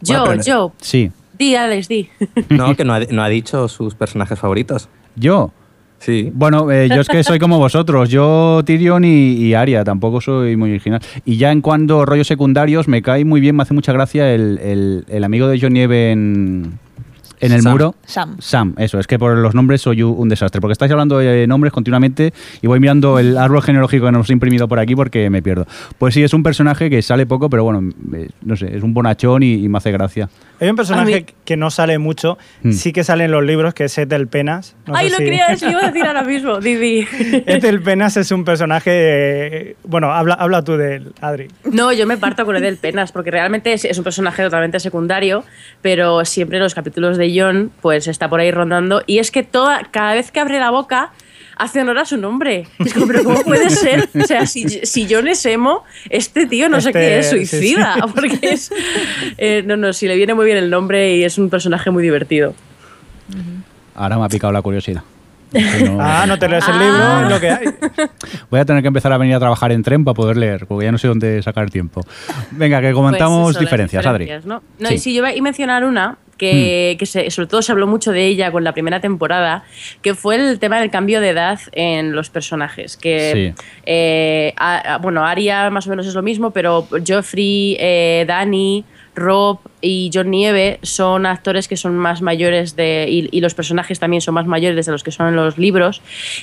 Yo, Bueno, pero- yo, Sí. di, Alex, di. No, que no ha, no ha dicho sus personajes favoritos. ¿Yo? Sí. Bueno, eh, yo es que soy como vosotros. Yo Tyrion y, y Arya, tampoco soy muy original. Y ya en cuanto a rollos secundarios, me cae muy bien, me hace mucha gracia el, el- el amigo de John Nieve en, en el Sam. muro. Sam. Sam, eso, es que por los nombres soy un, desastre, porque estáis hablando de nombres continuamente y voy mirando el árbol genealógico que nos he imprimido por aquí porque me pierdo. Pues sí, es un personaje que sale poco, pero bueno, eh, no sé, es un bonachón y, y me hace gracia. Hay un personaje mí- que no sale mucho, Mm. sí que sale en los libros, que es Ethel Penas. No Ay, sé lo si- quería decir, iba a decir ahora mismo, di, di. Ethel Penas es un personaje... eh, Bueno, habla, habla tú de él, Adri. No, yo me parto con Edel Penas, porque realmente es, es un personaje totalmente secundario, pero siempre en los capítulos de John, pues está por ahí rondando. Y es que toda, cada vez que abre la boca, hace honor a su nombre. Es como, pero ¿cómo puede ser? O sea, si, si John es emo, este tío no sé Este, qué es, sí, sí. suicida. Porque es. eh, no, no, si le viene muy bien el nombre y es un personaje muy divertido. Ahora me ha picado la curiosidad. No- Ah, no te lees el Ah. libro, es lo que hay. Voy a tener que empezar a venir a trabajar en tren para poder leer, porque ya no sé dónde sacar tiempo. Venga, que Pues comentamos eso, las diferencias, Adri. ¿no? No, Sí. y si yo voy a mencionar una, que se- sobre todo se habló mucho de ella con la primera temporada, que fue el tema del cambio de edad en los personajes. Que, Sí. eh, a- a- bueno, Aria más o menos es lo mismo, pero Joffrey, eh, Dani, Rob y John Nieve son actores que son más mayores de, y, y los personajes también son más mayores de los que son en los libros.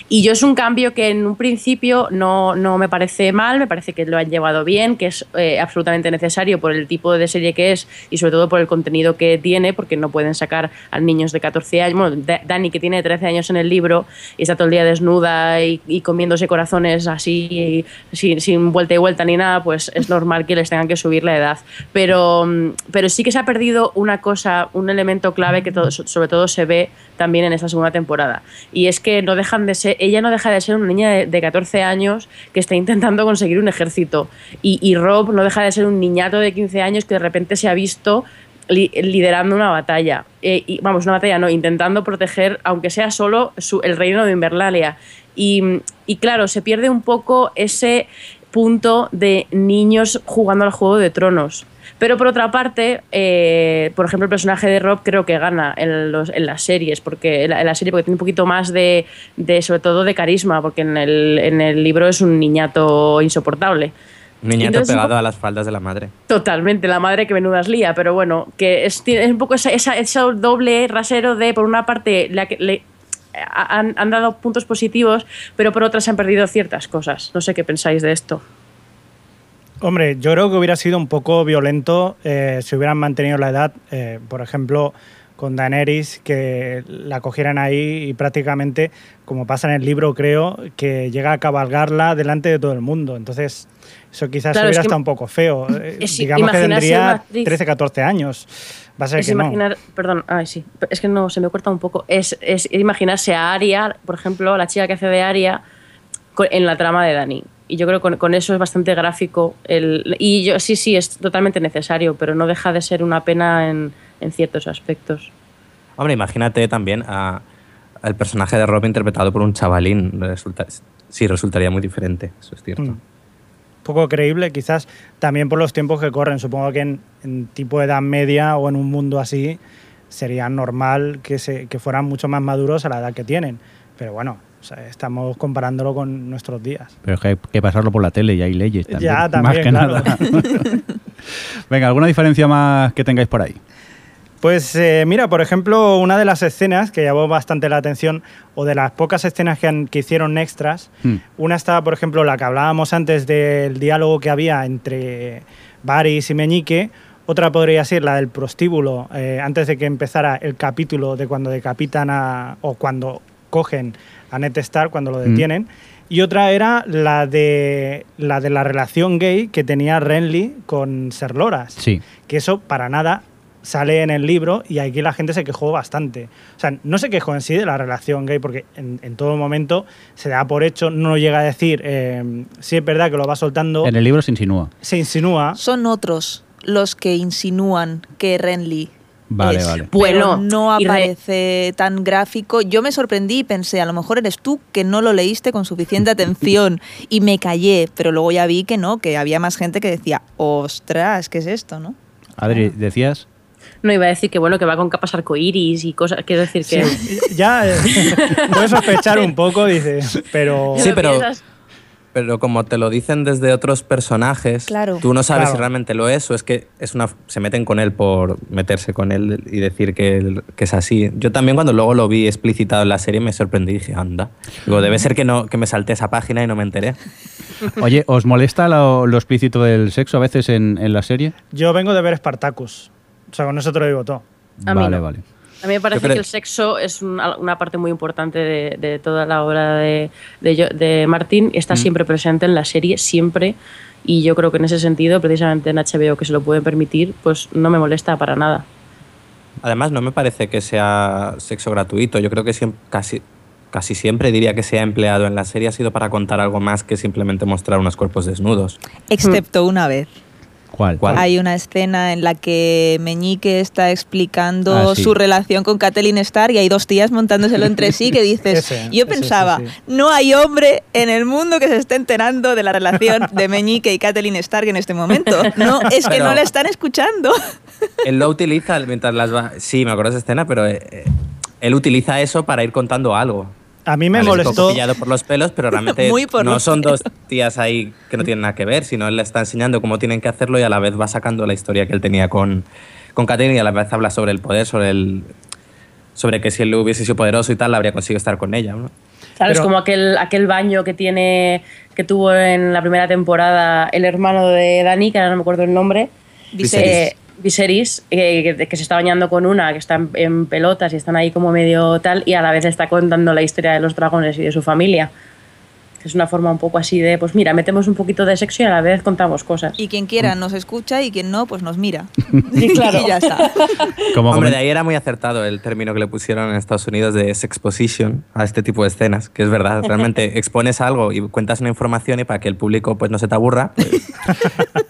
Y yo es un cambio que en un principio no, no me parece mal, me parece que lo han llevado bien, que es eh, absolutamente necesario por el tipo de serie que es y sobre todo por el contenido que tiene, porque no pueden sacar a niños de 14 años. Bueno, Da- Dani, que tiene 13 años en el libro y está todo el día desnuda y, y comiéndose corazones así, sin, sin vuelta y vuelta ni nada, pues es normal que les tengan que subir la edad. Pero, mm, pero sí que se ha perdido una cosa, un elemento clave que sobre todo se ve también en esta segunda temporada. Y es que no dejan de ser, ella no deja de ser una niña de, de 14 años que está intentando conseguir un ejército. Y, Rob no deja de ser un niñato de 15 años que de repente se ha visto li- liderando una batalla. Eh, y, vamos, una batalla no, intentando proteger, aunque sea solo, el reino de Invernalia. Y, y claro, se pierde un poco ese punto de niños jugando al Juego de Tronos. Pero por otra parte, eh, por ejemplo, el personaje de Rob creo que gana en, los- en las series, porque en la, en la serie porque tiene un poquito más de, de, sobre todo de carisma, porque en el, en el libro es un niñato insoportable. Un niñato Entonces, pegado a las faldas de la madre. Totalmente, la madre que menudas lía, pero bueno, que es, un poco esa, esa- ese doble rasero de, por una parte, la que le, ha- han, han dado puntos positivos, pero por otra se han perdido ciertas cosas. No sé qué pensáis de esto. Hombre, yo creo que hubiera sido un poco violento eh, si hubieran mantenido la edad, eh, por ejemplo, con Daenerys, que la cogieran ahí y prácticamente, como pasa en el libro, creo, que llega a cabalgarla delante de todo el mundo. Entonces, eso quizás Claro, es hubiera que- estado un poco feo. Eh, es Digamos que tendría actriz- 13, 14 años. Va a ser Es que no. imaginar, perdón, ay, sí, es que no, se me corta un poco. Es, es imaginarse a Aria, por ejemplo, la chica que hace de Aria, en la trama de Dani. Y yo creo que con, con eso es bastante gráfico. El, y yo sí, sí, es totalmente necesario, pero no deja de ser una pena en, en ciertos aspectos. Hombre, imagínate también a- al personaje de Rob interpretado por un chavalín. Resulta, sí, resultaría muy diferente, eso es cierto. Mm. poco creíble, quizás también por los tiempos que corren. Supongo que en, en tipo de edad media o en un mundo así sería normal que, se, que fueran mucho más maduros a la edad que tienen. Pero bueno, o sea, estamos comparándolo con nuestros días. Pero es que hay que pasarlo por la tele y hay leyes también. Ya, más también, que claro. nada. Venga, ¿alguna diferencia más que tengáis por ahí? Pues eh, mira, por ejemplo, una de las escenas que llamó bastante la atención, o de las pocas escenas que, han- que hicieron extras, Hmm. una estaba, por ejemplo, la que hablábamos antes del diálogo que había entre Varys y Meñique, otra podría ser la del prostíbulo, eh, antes de que empezara el capítulo de cuando decapitan a, o cuando cogen a Ned Stark, cuando lo Hmm. detienen. Y otra era la de, la de la relación gay que tenía Renly con Ser Loras Sí. que eso para nada sale en el libro y aquí la gente se quejó bastante. O sea, no se quejó en sí de la relación gay porque en, en todo momento se da por hecho, no llega a decir eh, si es verdad que lo va soltando, En el libro se insinúa. se insinúa. Son otros los que insinúan que Renly. Vale, es, vale. pero Bueno, no aparece tan gráfico. Yo me sorprendí y pensé, a lo mejor eres tú que no lo leíste con suficiente atención y me callé, pero luego ya vi que no, que había más gente que decía, ostras, ¿qué es esto, no? Adri, decías. No iba a decir que bueno, que va con capas arcoíris y cosas. Quiero decir que. Sí, ya eh, puedes sospechar un poco, dice, pero... Sí, pero- piensas- Pero como te lo dicen desde otros personajes, Claro. tú no sabes Claro. si realmente lo es o es que es una, se meten con él por meterse con él y decir que, que es así. Yo también cuando luego lo vi explicitado en la serie me sorprendí y dije, anda. Digo, debe ser que, no, que me salté esa página y no me enteré. Oye, ¿os molesta lo, lo explícito del sexo a veces en, en la serie? Yo vengo de ver Spartacus. O sea, con eso te lo digo todo. A mí vale, no. vale. A mí me parece que el sexo es una, una parte muy importante de, de toda la obra de, de, Martín. Está siempre presente en la serie, siempre. Y yo creo que en ese sentido, precisamente en HBO, que se lo pueden permitir, pues no me molesta para nada. Además, no me parece que sea sexo gratuito. Yo creo que casi, casi siempre diría que sea empleado en la serie ha sido para contar algo más que simplemente mostrar unos cuerpos desnudos. Excepto una vez. ¿Cuál? ¿Cuál? Hay una escena en la que Meñique está explicando Ah, sí. su relación con Kathleen Starr y hay dos tías montándoselo entre sí que dices, Ese, yo ese, pensaba, no hay hombre en el mundo que se esté enterando de la relación de Meñique y Kathleen Stark en este momento. No, es que Pero- no la están escuchando. Él lo utiliza mientras las va... Sí, me acuerdo de esa escena, pero eh, eh, él utiliza eso para ir contando algo. A mí me Vale, es un molestó. poco pillado por los pelos, pero realmente Muy por no son dos tías ahí que no tienen nada que ver, sino él le está enseñando cómo tienen que hacerlo y a la vez va sacando la historia que él tenía con, con Catherine y a la vez habla sobre el poder, sobre el sobre que si él hubiese sido poderoso y tal, habría conseguido estar con ella. ¿no? Claro, es como aquel, aquel baño que tiene que tuvo en la primera temporada el hermano de Dani, que ahora no me acuerdo el nombre. Viserys. Eh, Viserys, eh, que, se está bañando con una, que está en, en pelotas y están ahí como medio tal, y a la vez está contando la historia de los dragones y de su familia. Es una forma un poco así de, pues mira, metemos un poquito de sexo y a la vez contamos cosas. Y quien quiera nos escucha y quien no, pues nos mira. Sí, claro. y ya está. Como Hombre, de ahí era muy acertado el término que le pusieron en Estados Unidos de sexposition a este tipo de escenas, que es verdad, realmente expones algo y cuentas una información y para que el público pues no se te aburra, pues,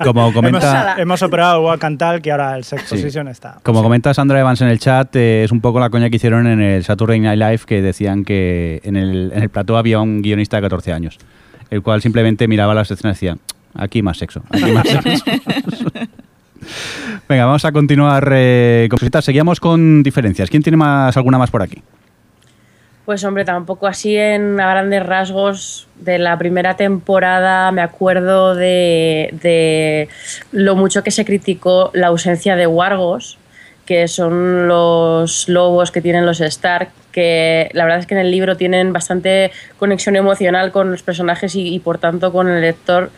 como Hemos, comenta, hemos operado el Walk and Talk y ahora el Sex Sí. Position está. como comenta Sandra Evans en el chat, eh, es un poco la coña que hicieron en el Saturday Night Live que decían que en el, en el plató había un guionista de 14 años, el cual simplemente miraba las escenas y decía, aquí más sexo, aquí más sexo. Venga, vamos a continuar eh, con cositas. Seguíamos con diferencias. ¿Quién tiene más alguna más por aquí? Pues hombre, tampoco así en a grandes rasgos de la primera temporada me acuerdo de, de lo mucho que se criticó la ausencia de wargos, que son los lobos que tienen los Stark, que la verdad es que en el libro tienen bastante conexión emocional con los personajes y, por tanto con el lector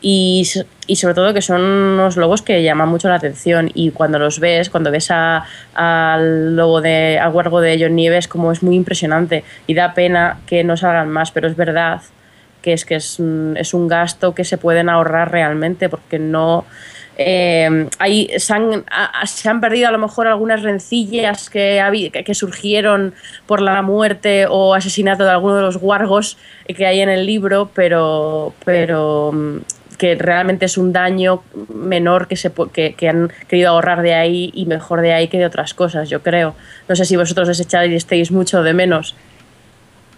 y, y sobre todo que son unos lobos que llaman mucho la atención y cuando los ves, cuando ves a- al lobo de, al huargo de John Nieves, como es muy impresionante y da pena que no salgan más, pero es verdad que es que es, un- es un gasto que se pueden ahorrar realmente porque no eh, se, han, se han perdido a lo mejor algunas rencillas que, que, surgieron por la muerte o asesinato de alguno de los guargos que hay en el libro, pero, pero mm, que realmente es un daño menor que, se, que, que han querido ahorrar de ahí y mejor de ahí que de otras cosas, yo creo. No sé si vosotros les echáis mucho de menos.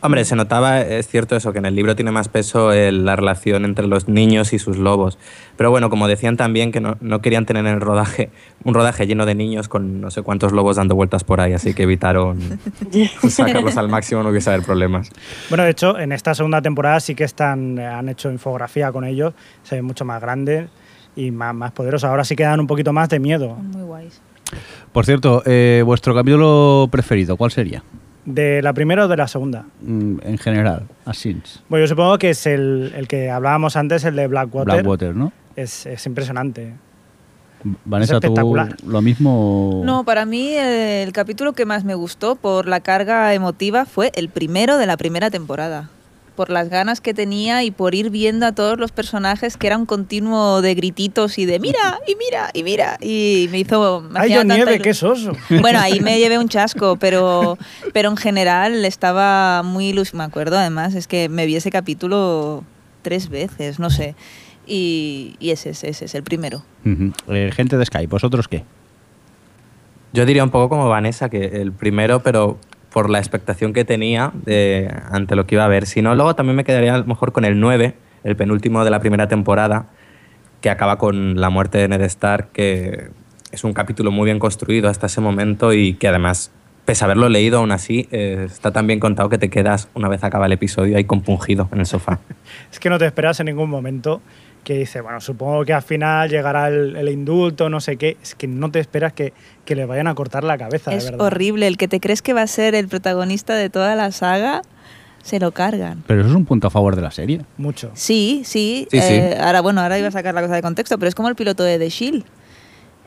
Hombre, se notaba, es cierto eso, que en el libro tiene más peso el- la relación entre los niños y sus lobos. Pero bueno, como decían también que no, no querían tener en el rodaje un rodaje lleno de niños con no sé cuántos lobos dando vueltas por ahí, así que evitaron sacarlos al máximo, no hubiese haber problemas. Bueno, de hecho, en esta segunda temporada sí que están, han hecho infografía con ellos, se ven mucho más grandes y más, más poderosos. Ahora sí que dan un poquito más de miedo. Muy guays. Por cierto, eh, vuestro capítulo preferido, ¿cuál sería? ¿De la primera o de la segunda? Mm, En general, así. Bueno, yo supongo que es el, el que hablábamos antes, el de Blackwater. Blackwater, ¿no? Es, es impresionante. Vanessa, ¿tú espectacular. lo mismo? No, para mí el, el capítulo que más me gustó por la carga emotiva fue el primero de la primera temporada. Por las ganas que tenía y por ir viendo a todos los personajes que era un continuo de grititos y de mira, y mira, y mira. Y me hizo. me ¡Ay, yo tanta nieve, ilu- qué soso! Bueno, ahí me llevé un chasco, pero, pero en general estaba muy ilusionado. Me acuerdo, además, es que me vi ese capítulo tres veces, no sé. Y, y ese, es- ese es el primero. Eh, gente de Skype, ¿vosotros qué? Yo diría un poco como Vanessa, que el primero, pero por la expectación que tenía de- ante lo que iba a ver. Si no, luego también me quedaría a lo mejor con el 9, el penúltimo de la primera temporada, que acaba con la muerte de Ned Stark, que es un capítulo muy bien construido hasta ese momento y que además, pese a haberlo leído aún así, eh, está tan bien contado que te quedas, una vez acaba el episodio, ahí compungido en el sofá. Es que no te esperas en ningún momento que dice, bueno, supongo que al final llegará el, el indulto, no sé qué. Es que no te esperas que, que le vayan a cortar la cabeza, de Es verdad. horrible. El que te crees que va a ser el protagonista de toda la saga, se lo cargan. Pero eso es un punto a favor de la serie. Mucho. Sí, sí. Sí, sí. eh, Ahora, bueno, ahora iba a sacar la cosa de contexto, pero es como el piloto de The Shield.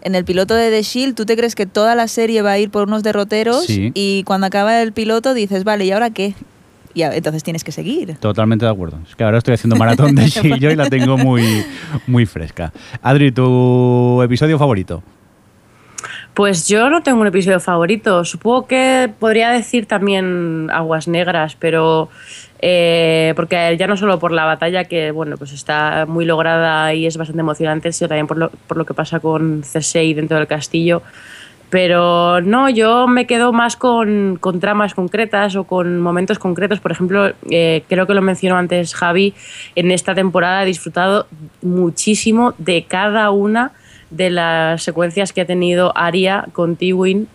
En el piloto de The Shield, tú te crees que toda la serie va a ir por unos derroteros Sí. y cuando acaba el piloto dices, vale, ¿y ahora qué? Y entonces tienes que seguir. Totalmente de acuerdo. Es que ahora estoy haciendo maratón de Shillo y la tengo muy, muy fresca. Adri, ¿tu episodio favorito? Pues yo no tengo un episodio favorito. Supongo que podría decir también Aguas Negras, pero eh, porque ya no solo por la batalla, que bueno, pues está muy lograda y es bastante emocionante, sino también por lo, por lo que pasa con Cersei dentro del castillo. Pero no, yo me quedo más con, con tramas concretas o con momentos concretos. Por ejemplo, eh, creo que lo mencionó antes Javi, en esta temporada he disfrutado muchísimo de cada una de las secuencias que ha tenido Aria con Tywin,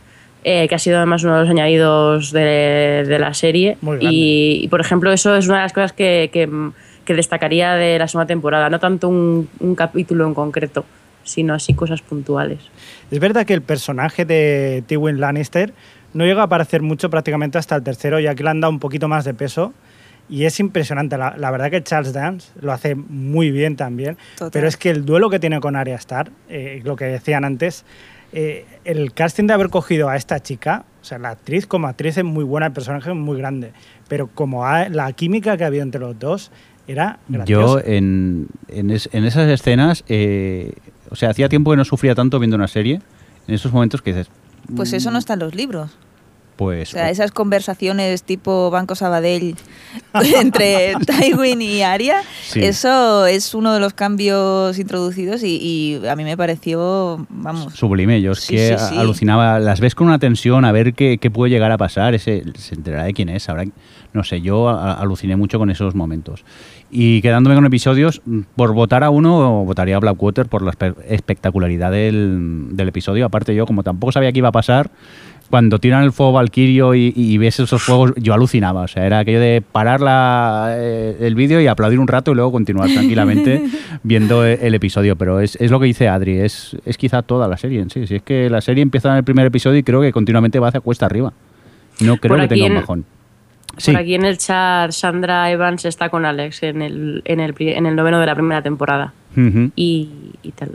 eh, que ha sido además uno de los añadidos de, de la serie. Y, y, por ejemplo, eso es una de las cosas que, que, que destacaría de la segunda temporada. No tanto un, un capítulo en concreto, sino así cosas puntuales. Es verdad que el personaje de Tywin Lannister no llega a aparecer mucho prácticamente hasta el tercero, ya que le han dado un poquito más de peso. Y es impresionante. La, la verdad que Charles Dance lo hace muy bien también. Total. Pero es que el duelo que tiene con Arya Stark, eh, lo que decían antes, eh, el casting de haber cogido a esta chica, o sea, la actriz como actriz es muy buena, el personaje es muy grande. Pero como la química que había entre los dos era Yo en, en, es- en esas escenas, eh, o sea, hacía tiempo que no sufría tanto viendo una serie. En esos momentos que dices, Pues eso no está en los libros. pues... O sea, esas conversaciones tipo Banco Sabadell entre Tywin y Arya, Sí. eso es uno de los cambios introducidos y, y a mí me pareció, vamos, sublime. Yo es Sí, que sí, alucinaba. Las ves con una tensión a ver qué, qué puede llegar a pasar. Ese, se enterará de quién es. Ahora, no sé, yo a- aluciné mucho con esos momentos. Y quedándome con episodios, mm, por votar a uno, votaría a Blackwater por la espe- espectacularidad del, del episodio. Aparte, yo, como tampoco sabía qué iba a pasar, cuando tiran el fuego Valkyrio y, y ves esos fuegos, yo alucinaba. O sea, era aquello de parar la, eh, el vídeo y aplaudir un rato y luego continuar tranquilamente viendo e- el episodio. Pero es, es lo que dice Adri, es, es quizá toda la serie en sí. Si es que la serie empieza en el primer episodio y creo que continuamente va hacia cuesta arriba. No creo que tenga un bajón. Sí, Por aquí en el chat, Sandra Evans está con Alex en el, en el, en el noveno de la primera temporada. Ujú. Y, y tal.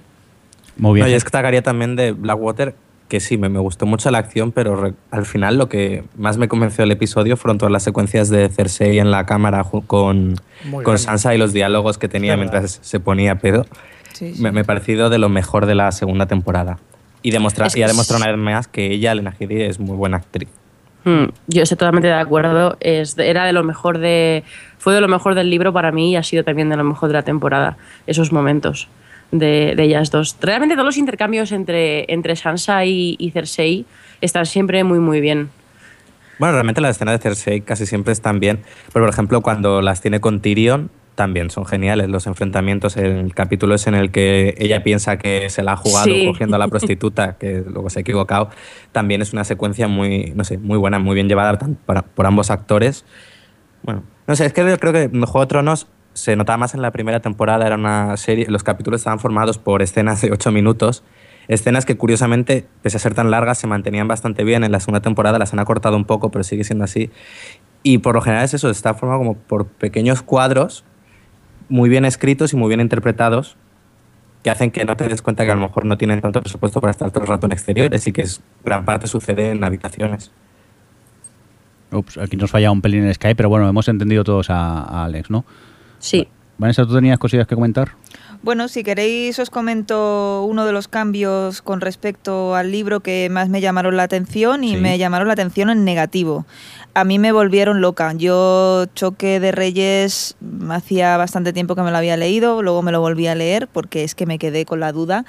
muy bien. No, y destacaría también de Blackwater que sí, me, me gustó mucho la acción, pero re- al final lo que más me convenció del episodio fueron todas las secuencias de Cersei en la cámara con, con. Sansa y los diálogos que tenía mientras se ponía pedo. sí, sí. Me, me ha parecido de lo mejor de la segunda temporada. Y, demostrar, Es y ha que demostrado una vez más que ella, Lena Headey, es muy buena actriz. Mm, Yo estoy totalmente de acuerdo. Es, era de lo mejor de. Fue de lo mejor del libro para mí y ha sido también de lo mejor de la temporada. Esos momentos de, de ellas dos. Realmente todos los intercambios entre, entre Sansa y, y Cersei están siempre muy, muy bien. Bueno, realmente las escenas de Cersei casi siempre están bien. Pero, por ejemplo, cuando las tiene con Tyrion, también son geniales los enfrentamientos. El capítulo es en el que ella piensa que se la ha jugado Sí. cogiendo a la prostituta, que luego se ha equivocado. También es una secuencia muy, no sé, muy buena, muy bien llevada por ambos actores. Bueno, no sé, es que yo creo que Juego de Tronos se notaba más en la primera temporada, era una serie, los capítulos estaban formados por escenas de 8 minutos, escenas que curiosamente, pese a ser tan largas, se mantenían bastante bien. En la segunda temporada las han acortado un poco, pero sigue siendo así. Y por lo general es eso, está formado como por pequeños cuadros muy bien escritos y muy bien interpretados que hacen que no te des cuenta que a lo mejor no tienen tanto presupuesto para estar todo el rato en exteriores y que es, gran parte sucede en habitaciones. Ups, aquí nos falla un pelín en Skype, pero bueno, hemos entendido todos a, a Alex, ¿no? Sí. Vanessa, ¿tú tenías cosillas que comentar? Bueno, si queréis os comento uno de los cambios con respecto al libro que más me llamaron la atención y Sí. me llamaron la atención en negativo. A mí me volvieron loca. Yo Choque de Reyes hacía bastante tiempo que me lo había leído, luego me lo volví a leer porque es que me quedé con la duda.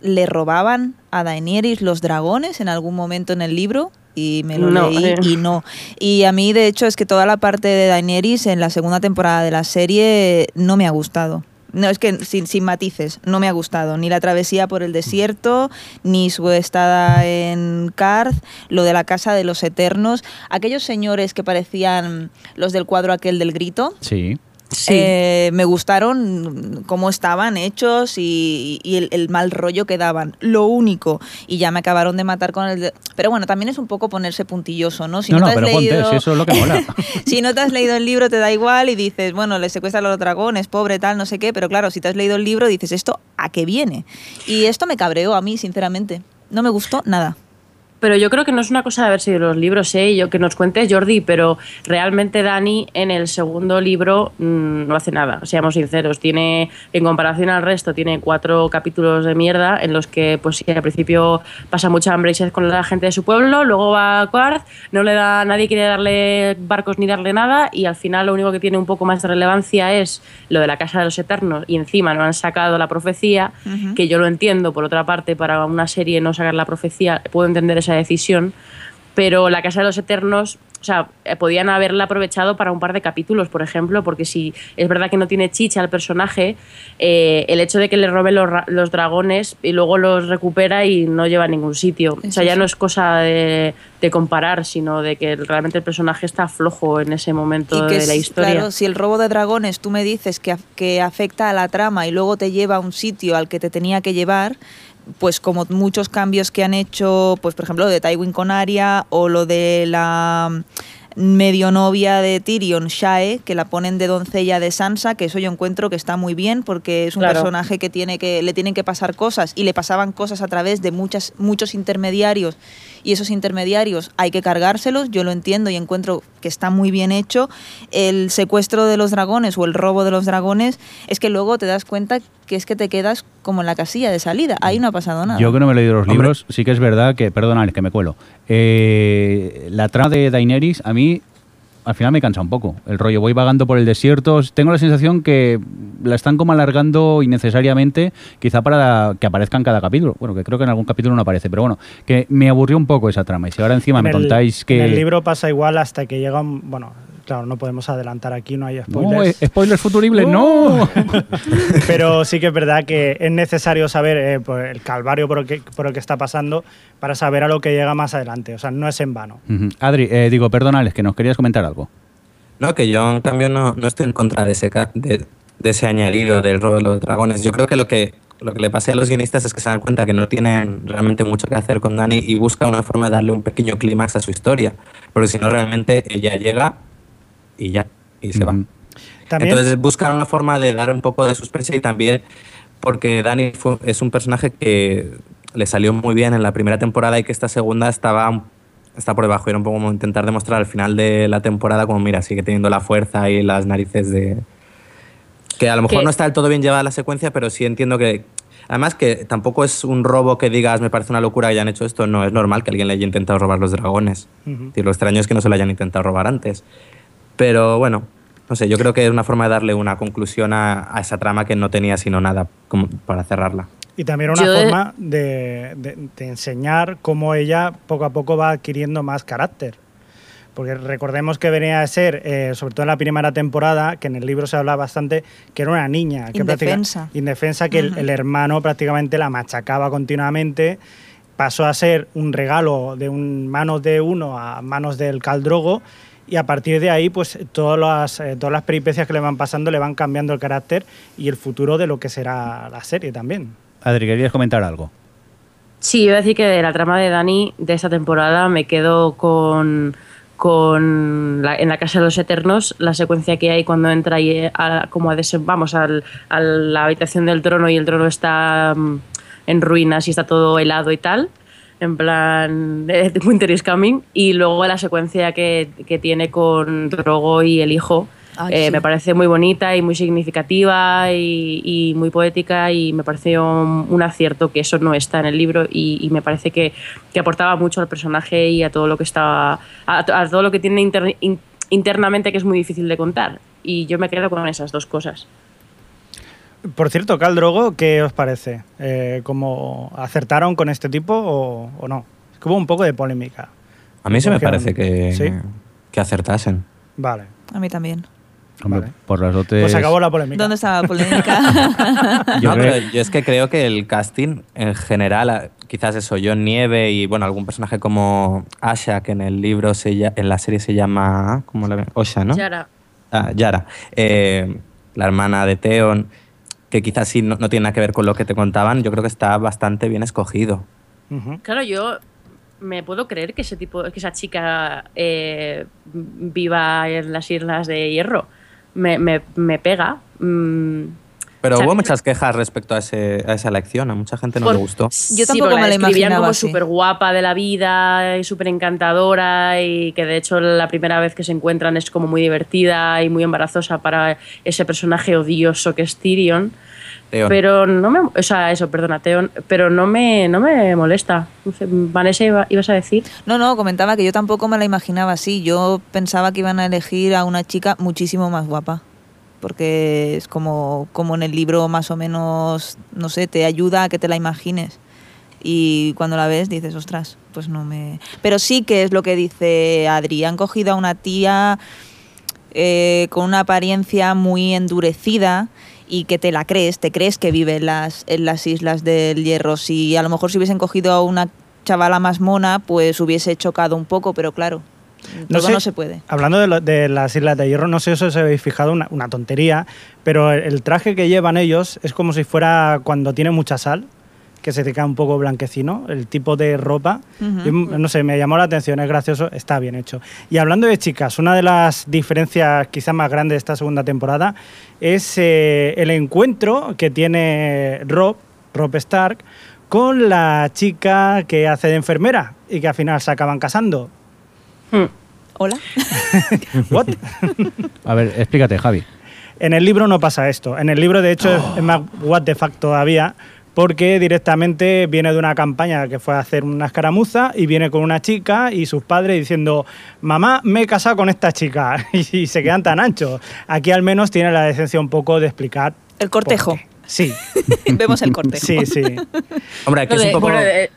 ¿Le robaban a Daenerys los dragones en algún momento en el libro? Y me lo No, leí eh. y no. Y a mí, de hecho, es que toda la parte de Daenerys en la segunda temporada de la serie no me ha gustado. No, es que sin, sin matices, no me ha gustado. Ni la travesía por el desierto, ni su estada en Karth, lo de la casa de los eternos. Aquellos señores que parecían los del cuadro aquel del grito, Sí. Sí. eh, me gustaron cómo estaban hechos y, y el, el mal rollo que daban. Lo único. Y ya me acabaron de matar con el... de- Pero bueno, también es un poco ponerse puntilloso, ¿no? Si no, no, no, te has pero ponte, leído- si eso es lo que mola. si no te has leído el libro te da igual y dices, bueno, le secuestran a los dragones, pobre tal, no sé qué, pero claro, si te has leído el libro dices, ¿esto a qué viene? Y esto me cabreó a mí, sinceramente. No me gustó nada. Pero yo creo que no es una cosa de haber seguido los libros, ¿eh? Yo, que nos cuente Jordi, pero realmente Dani en el segundo libro mm, no hace nada, seamos sinceros. Tiene, en comparación al resto, tiene cuatro capítulos de mierda en los que, pues sí, al principio pasa mucha hambre y sed con la gente de su pueblo, luego va a Quarth, no le da, nadie quiere darle barcos ni darle nada, y al final lo único que tiene un poco más de relevancia es lo de la Casa de los Eternos, y encima no han sacado la profecía, Ujú. que yo lo entiendo, por otra parte, para una serie no sacar la profecía, puedo entender esa decisión, pero la Casa de los Eternos, o sea, eh, podían haberla aprovechado para un par de capítulos, por ejemplo, porque si es verdad que no tiene chicha el personaje, eh, el hecho de que le robe los, los dragones y luego los recupera y no lleva a ningún sitio. o sea, ya sí. no es cosa de, de comparar, sino de que realmente el personaje está flojo en ese momento que de la historia. Claro, si el robo de dragones tú me dices que, que afecta a la trama y luego te lleva a un sitio al que te tenía que llevar, pues como muchos cambios que han hecho, pues por ejemplo lo de Tywin con Arya o lo de la medio novia de Tyrion, Shae, que la ponen de doncella de Sansa, que eso yo encuentro que está muy bien porque es un Claro. personaje que tiene que le tienen que pasar cosas y le pasaban cosas a través de muchas muchos intermediarios y esos intermediarios hay que cargárselos, yo lo entiendo y encuentro que está muy bien hecho. El secuestro de los dragones o el robo de los dragones es que luego te das cuenta que es que te quedas como en la casilla de salida, ahí no ha pasado nada. Yo que no me he leído los Hombre. libros, sí que es verdad que, perdona, Alex, que me cuelo. Eh, la trama de Daenerys a mí al final me cansa un poco. El rollo, voy vagando por el desierto. Tengo la sensación que la están como alargando innecesariamente, quizá para que aparezca en cada capítulo. Bueno, que creo que en algún capítulo no aparece, pero bueno, que me aburrió un poco esa trama. Y si ahora encima En me el- contáis que. En el libro pasa igual hasta que llega un... Bueno, claro, no podemos adelantar aquí, no hay No, spoilers. eh, spoilers futuribles, no. Pero sí que es verdad que es necesario saber eh, pues, el calvario por el, que, por el que está pasando para saber a lo que llega más adelante. O sea, no es en vano. Adri, eh, digo, perdona, Alex, que nos querías comentar algo. No, que yo en cambio no, no estoy en contra de ese, ca- de, de ese añadido del robo de los dragones. Yo creo que lo que lo que le pasa a los guionistas es que se dan cuenta que no tienen realmente mucho que hacer con Dani y buscan una forma de darle un pequeño clímax a su historia. Porque si no, realmente ella llega y ya, y se va. Ujú. También, Entonces buscan una forma de dar un poco de suspense y también porque Dani fue- es un personaje que le salió muy bien en la primera temporada y que esta segunda estaba está por debajo. Era un poco como intentar demostrar al final de la temporada como, mira, sigue teniendo la fuerza y las narices de... Que a lo mejor Que- no está del todo bien llevada la secuencia, pero sí entiendo que... Además que tampoco es un robo que digas, me parece una locura que hayan hecho esto. No, es normal que alguien le haya intentado robar los dragones. Es decir, lo extraño es que no se lo hayan intentado robar antes. Pero bueno, no sé, yo creo que es una forma de darle una conclusión a, a esa trama que no tenía sino nada como para cerrarla. y también una Yo he- forma de, de- de enseñar cómo ella poco a poco va adquiriendo más carácter. Porque recordemos que venía a ser, eh, sobre todo en la primera temporada, que en el libro se habla bastante, que era una niña. Que Indefensa. indefensa, que el, Ujú. el hermano prácticamente la machacaba continuamente. Pasó a ser un regalo de un, manos de uno a manos del caldrogo. Y a partir de ahí, pues todas las, eh, todas las peripecias que le van pasando le van cambiando el carácter y el futuro de lo que será la serie también. Adri, ¿querías comentar algo? Sí, iba a decir que de la trama de Dani de esta temporada me quedo con, con la- en la Casa de los Eternos, la secuencia que hay cuando entra ahí a, como a desen- vamos al- a la habitación del trono y el trono está mm, en ruinas y está todo helado y tal. En plan, Winter is Coming. Y luego la secuencia que, que tiene con Drogo y el hijo. Eh, sí. Me parece muy bonita y muy significativa y, y muy poética y me pareció un, un acierto que eso no está en el libro y, y me parece que, que aportaba mucho al personaje y a todo lo que estaba a, a todo lo que tiene inter- in- internamente que es muy difícil de contar y yo me quedo con esas dos cosas. Por cierto, Cal Drogo, ¿qué os parece? Eh, ¿Cómo acertaron con este tipo o, o no? Es que hubo un poco de polémica. A mí se me parece que, ¿Sí? que acertasen. Vale. A mí también. Hombre, Vale. por las dotes. Pues acabó la polémica. ¿Dónde está la polémica? Yo no, creo- pero yo es que creo que el casting en general, quizás eso, John Nieve y bueno, algún personaje como Asha, que en el libro, se, en la serie se llama, ¿cómo la ven? Osha, ¿no? Yara. Ah, Yara, eh, la hermana de Theon, que quizás sí no, no tiene nada que ver con lo que te contaban, yo creo que está bastante bien escogido. Claro, yo me puedo creer que ese tipo, que esa chica eh, viva en las Islas de Hierro. Me, me- me pega. Mm, Pero O sea, hubo muchas quejas respecto a, ese- a esa elección. A mucha gente no Por- le gustó. Yo tampoco porque me la describían imaginaba como súper guapa de la vida y súper encantadora y que de hecho la primera vez que se encuentran es como muy divertida y muy embarazosa para ese personaje odioso que es Tyrion. León. Pero no me... O sea, eso, perdona, Theon, pero no me, no me molesta. Vanessa, iba- ibas a decir... No, no, comentaba que yo tampoco me la imaginaba así. Yo pensaba que iban a elegir a una chica muchísimo más guapa. Porque es como, como en el libro más o menos, no sé, te ayuda a que te la imagines. Y cuando la ves dices, ostras, pues no me... Pero sí que es lo que dice Adri. Han cogido a una tía eh, con una apariencia muy endurecida y que te la crees, te crees que vive en las, en las Islas del Hierro. Si a lo mejor si hubiesen cogido a una chavala más mona, pues hubiese chocado un poco, pero claro, todo no, sé, se puede. Hablando de, lo- de las Islas de Hierro, no sé si os habéis fijado, una, una tontería, pero el, el traje que llevan ellos es como si fuera cuando tiene mucha sal, que se te queda un poco blanquecino, el tipo de ropa. Yo, no sé, me llamó la atención, es gracioso, está bien hecho. Y hablando de chicas, una de las diferencias quizás más grandes de esta segunda temporada es eh, el encuentro que tiene Rob, Rob Stark, con la chica que hace de enfermera y que al final se acaban casando. Hmm. Hola. ¿What? A ver, explícate, Javi. En el libro no pasa esto. En el libro, de hecho, es- es más what the fuck todavía, porque directamente viene de una campaña que fue a hacer una escaramuza y viene con una chica y sus padres diciendo, mamá, me he casado con esta chica. Y se quedan tan anchos. Aquí al menos tiene la decencia un poco de explicar. El cortejo. Sí, Vemos el cortejo. sí, sí. Hombre, aquí es un poco... bueno, eh,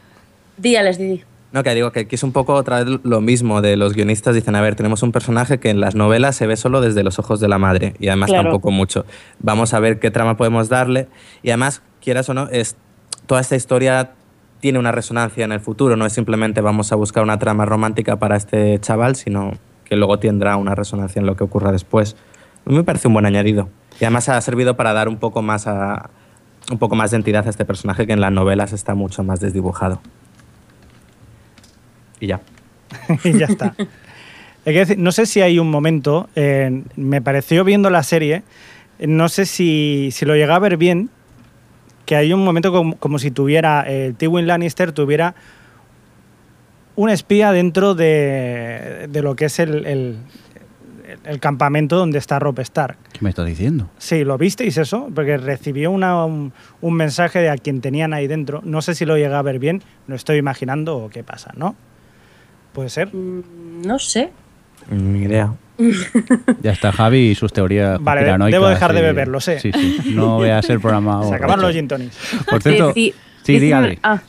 di, Alex, di, di. No, que digo que aquí es un poco otra vez lo mismo de los guionistas. Dicen, a ver, tenemos un personaje que en las novelas se ve solo desde los ojos de la madre y además Claro. tampoco mucho. Vamos a ver qué trama podemos darle y además, quieras o no, es, toda esta historia tiene una resonancia en el futuro. No es simplemente vamos a buscar una trama romántica para este chaval, sino que luego tendrá una resonancia en lo que ocurra después. A mí me parece un buen añadido. Y además ha servido para dar un poco más a, un poco más de entidad a este personaje que en las novelas está mucho más desdibujado. Y ya. y ya está. Hay que decir, no sé si hay un momento, eh, me pareció viendo la serie, no sé si, si lo llegué a ver bien, que hay un momento como, como si tuviera, eh, Tywin Lannister tuviera un espía dentro de, de lo que es el, el- el campamento donde está Rob Stark. ¿Qué me estás diciendo? Sí, ¿lo visteis eso? Porque recibió una- un, un mensaje de a quien tenían ahí dentro. No sé si lo llegué a ver bien, lo estoy imaginando o qué pasa, ¿no? Puede ser. Mm, No sé. Ni idea. Ya está Javi y sus teorías Vale, debo dejar de y- beber, lo sé. Sí, sí. No veas el programa. Se acabaron los gin tonics. Por cierto, Deci- sí, di dicen- Adri. Ah,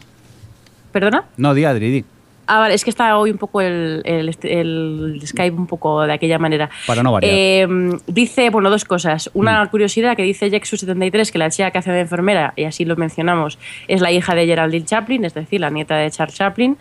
¿Perdona? No, di Adri, di. Ah, vale, es que está hoy un poco el, el, el Skype un poco de aquella manera. Para no variar. Eh, dice, bueno, dos cosas. Una Mm. curiosidad que dice Jexu73, que la chica que hace de enfermera, y así lo mencionamos, es la hija de Geraldine Chaplin, es decir, la nieta de Charles Chaplin.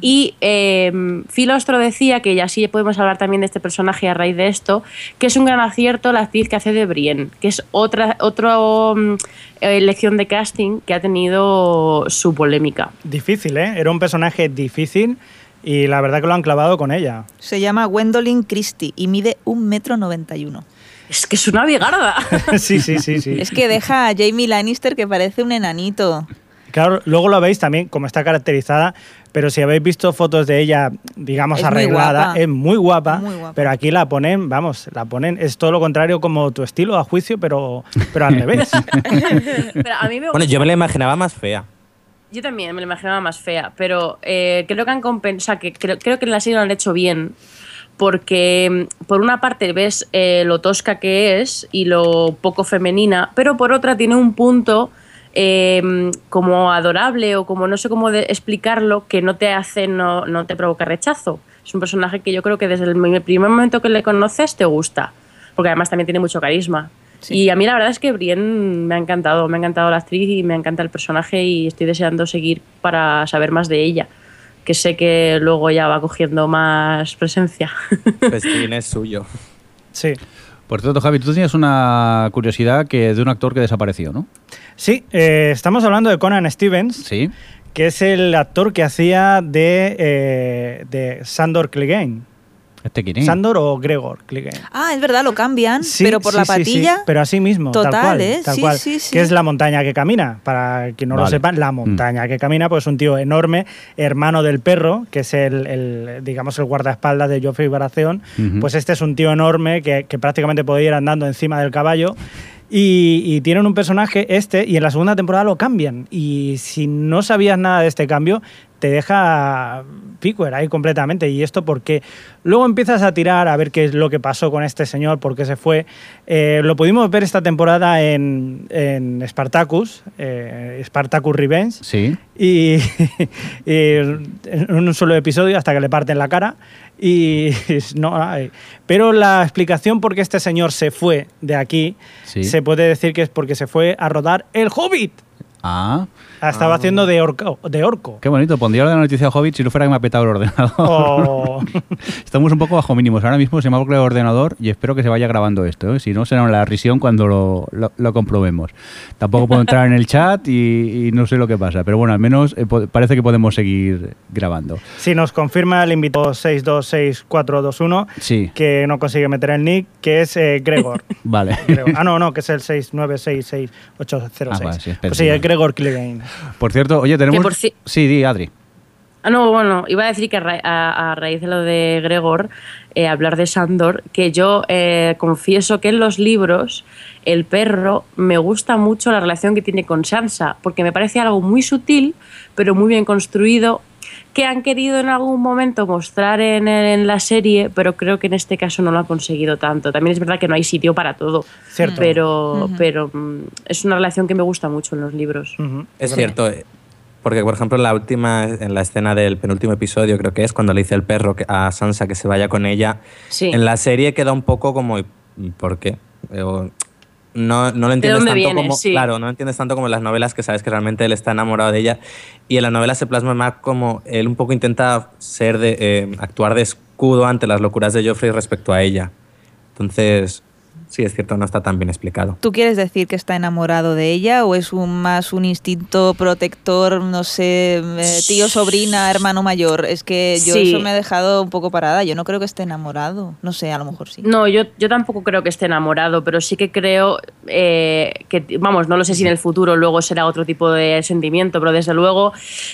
Y eh, Filostro decía, que ya sí podemos hablar también de este personaje a raíz de esto, que es un gran acierto la actriz que hace de Brienne, que es otra otro, mm, elección de casting que ha tenido su polémica. Difícil, ¿eh? Era un personaje difícil y la verdad que lo han clavado con ella. Se llama Gwendolyn Christie y mide un metro noventa y uno. Es que es una bigarda. sí, sí, sí, sí. Es que deja a Jamie Lannister que parece un enanito. Claro, luego lo veis también como está caracterizada, pero si habéis visto fotos de ella, digamos, Es arreglada, es muy guapa, Muy guapa. pero aquí la ponen, vamos, la ponen, es todo lo contrario como tu estilo a juicio, pero, pero al revés. Pero a mí me Bueno, yo me la imaginaba más fea. Yo también me la imaginaba más fea, pero eh, creo que han compensado, que creo, creo que en la serie lo han hecho bien, porque mm, por una parte ves eh, lo tosca que es y lo poco femenina, pero por otra tiene un punto eh, como adorable o como no sé cómo de explicarlo que no te hace, no, no te provoca rechazo. Es un personaje que yo creo que desde el primer momento que le conoces te gusta, porque además también tiene mucho carisma. Sí. Y a mí la verdad es que Brienne me ha encantado, me ha encantado la actriz y me encanta el personaje y estoy deseando seguir para saber más de ella, que sé que luego ya va cogiendo más presencia. Festín es suyo. Sí. Por cierto, Javi, tú tenías una curiosidad que de un actor que desapareció, ¿no? Sí, eh, estamos hablando de Conan Stevens, Sí. que es el actor que hacía de, eh, de Sandor Clegane. ¿Este quién es? ¿Sandor o Gregor Clegane? Ah, es verdad, lo cambian, Sí, pero por sí, la sí, sí, patilla. pero así mismo, tal Total, cual, ¿eh? tal Sí, cual, sí, sí. que es la montaña que camina. Para quien no lo Vale. sepa, la montaña que camina, pues es un tío enorme, hermano del perro, que es el, el, digamos, el guardaespaldas de Joffrey Baratheon. Pues este es un tío enorme que, que prácticamente puede ir andando encima del caballo. Y, y tienen un personaje, este, y en la segunda temporada lo cambian. Y si no sabías nada de este cambio, te deja picuer ahí completamente. ¿Y esto porque Luego empiezas a tirar a ver qué es lo que pasó con este señor, por qué se fue. Eh, lo pudimos ver esta temporada en, en Spartacus, eh, Spartacus Revenge. Sí. Y, y en un solo episodio hasta que le parten la cara. Y no, pero la explicación por qué este señor se fue de aquí Sí. se puede decir que es porque se fue a rodar El Hobbit. Ah, Estaba haciendo de orco. De orco. qué bonito. Pondría la noticia Hobbit si no fuera que me ha petado el ordenador. O- Estamos un poco bajo mínimos. Ahora mismo se me ha bloqueado el ordenador y espero que se vaya grabando esto. ¿eh? Si no, será la risión cuando lo, lo- lo comprobemos. Tampoco puedo entrar en el chat y, y no sé lo que pasa. Pero bueno, al menos eh, parece que podemos seguir grabando. Si nos confirma el invitado 626421, Sí, que no consigue meter el nick, que es eh, Gregor. vale. Gregor. Ah, no, no, que es el 6966806. Ah, vale, sí, es pues sí, es Gregor Clegane. Por cierto, oye, tenemos... Por Sí, di, Adri. Ah, no, bueno, iba a decir que a, ra- a- a raíz de lo de Gregor, eh, hablar de Sandor, que yo eh, confieso que en los libros el perro me gusta mucho la relación que tiene con Sansa, porque me parece algo muy sutil, pero muy bien construido, que han querido en algún momento mostrar en, en la serie, pero creo que en este caso no lo han conseguido tanto. También es verdad que no hay sitio para todo, Cierto. pero, pero mm, es una relación que me gusta mucho en los libros. Es cierto, eh, porque por ejemplo en la última, en la escena del penúltimo episodio creo que es cuando le dice el perro a Sansa que se vaya con ella, Sí. en la serie queda un poco como, ¿y ¿por qué? No, no lo entiendes tanto viene? como, Sí. claro, no lo entiendes tanto como en las novelas que sabes que realmente él está enamorado de ella y en la novela se plasma más como él un poco intenta ser de eh, actuar de escudo ante las locuras de Joffrey respecto a ella. Entonces, sí es cierto, no está tan bien explicado. ¿Tú quieres decir que está enamorado de ella o es un, más un instinto protector, no sé, eh, tío, sobrina, hermano mayor? Es que yo Sí. eso me ha dejado un poco parada. Yo no creo que esté enamorado. No sé, a lo mejor sí. No, yo, yo tampoco creo que esté enamorado, pero sí que creo eh, que, vamos, no lo sé si en el futuro luego será otro tipo de sentimiento, pero desde luego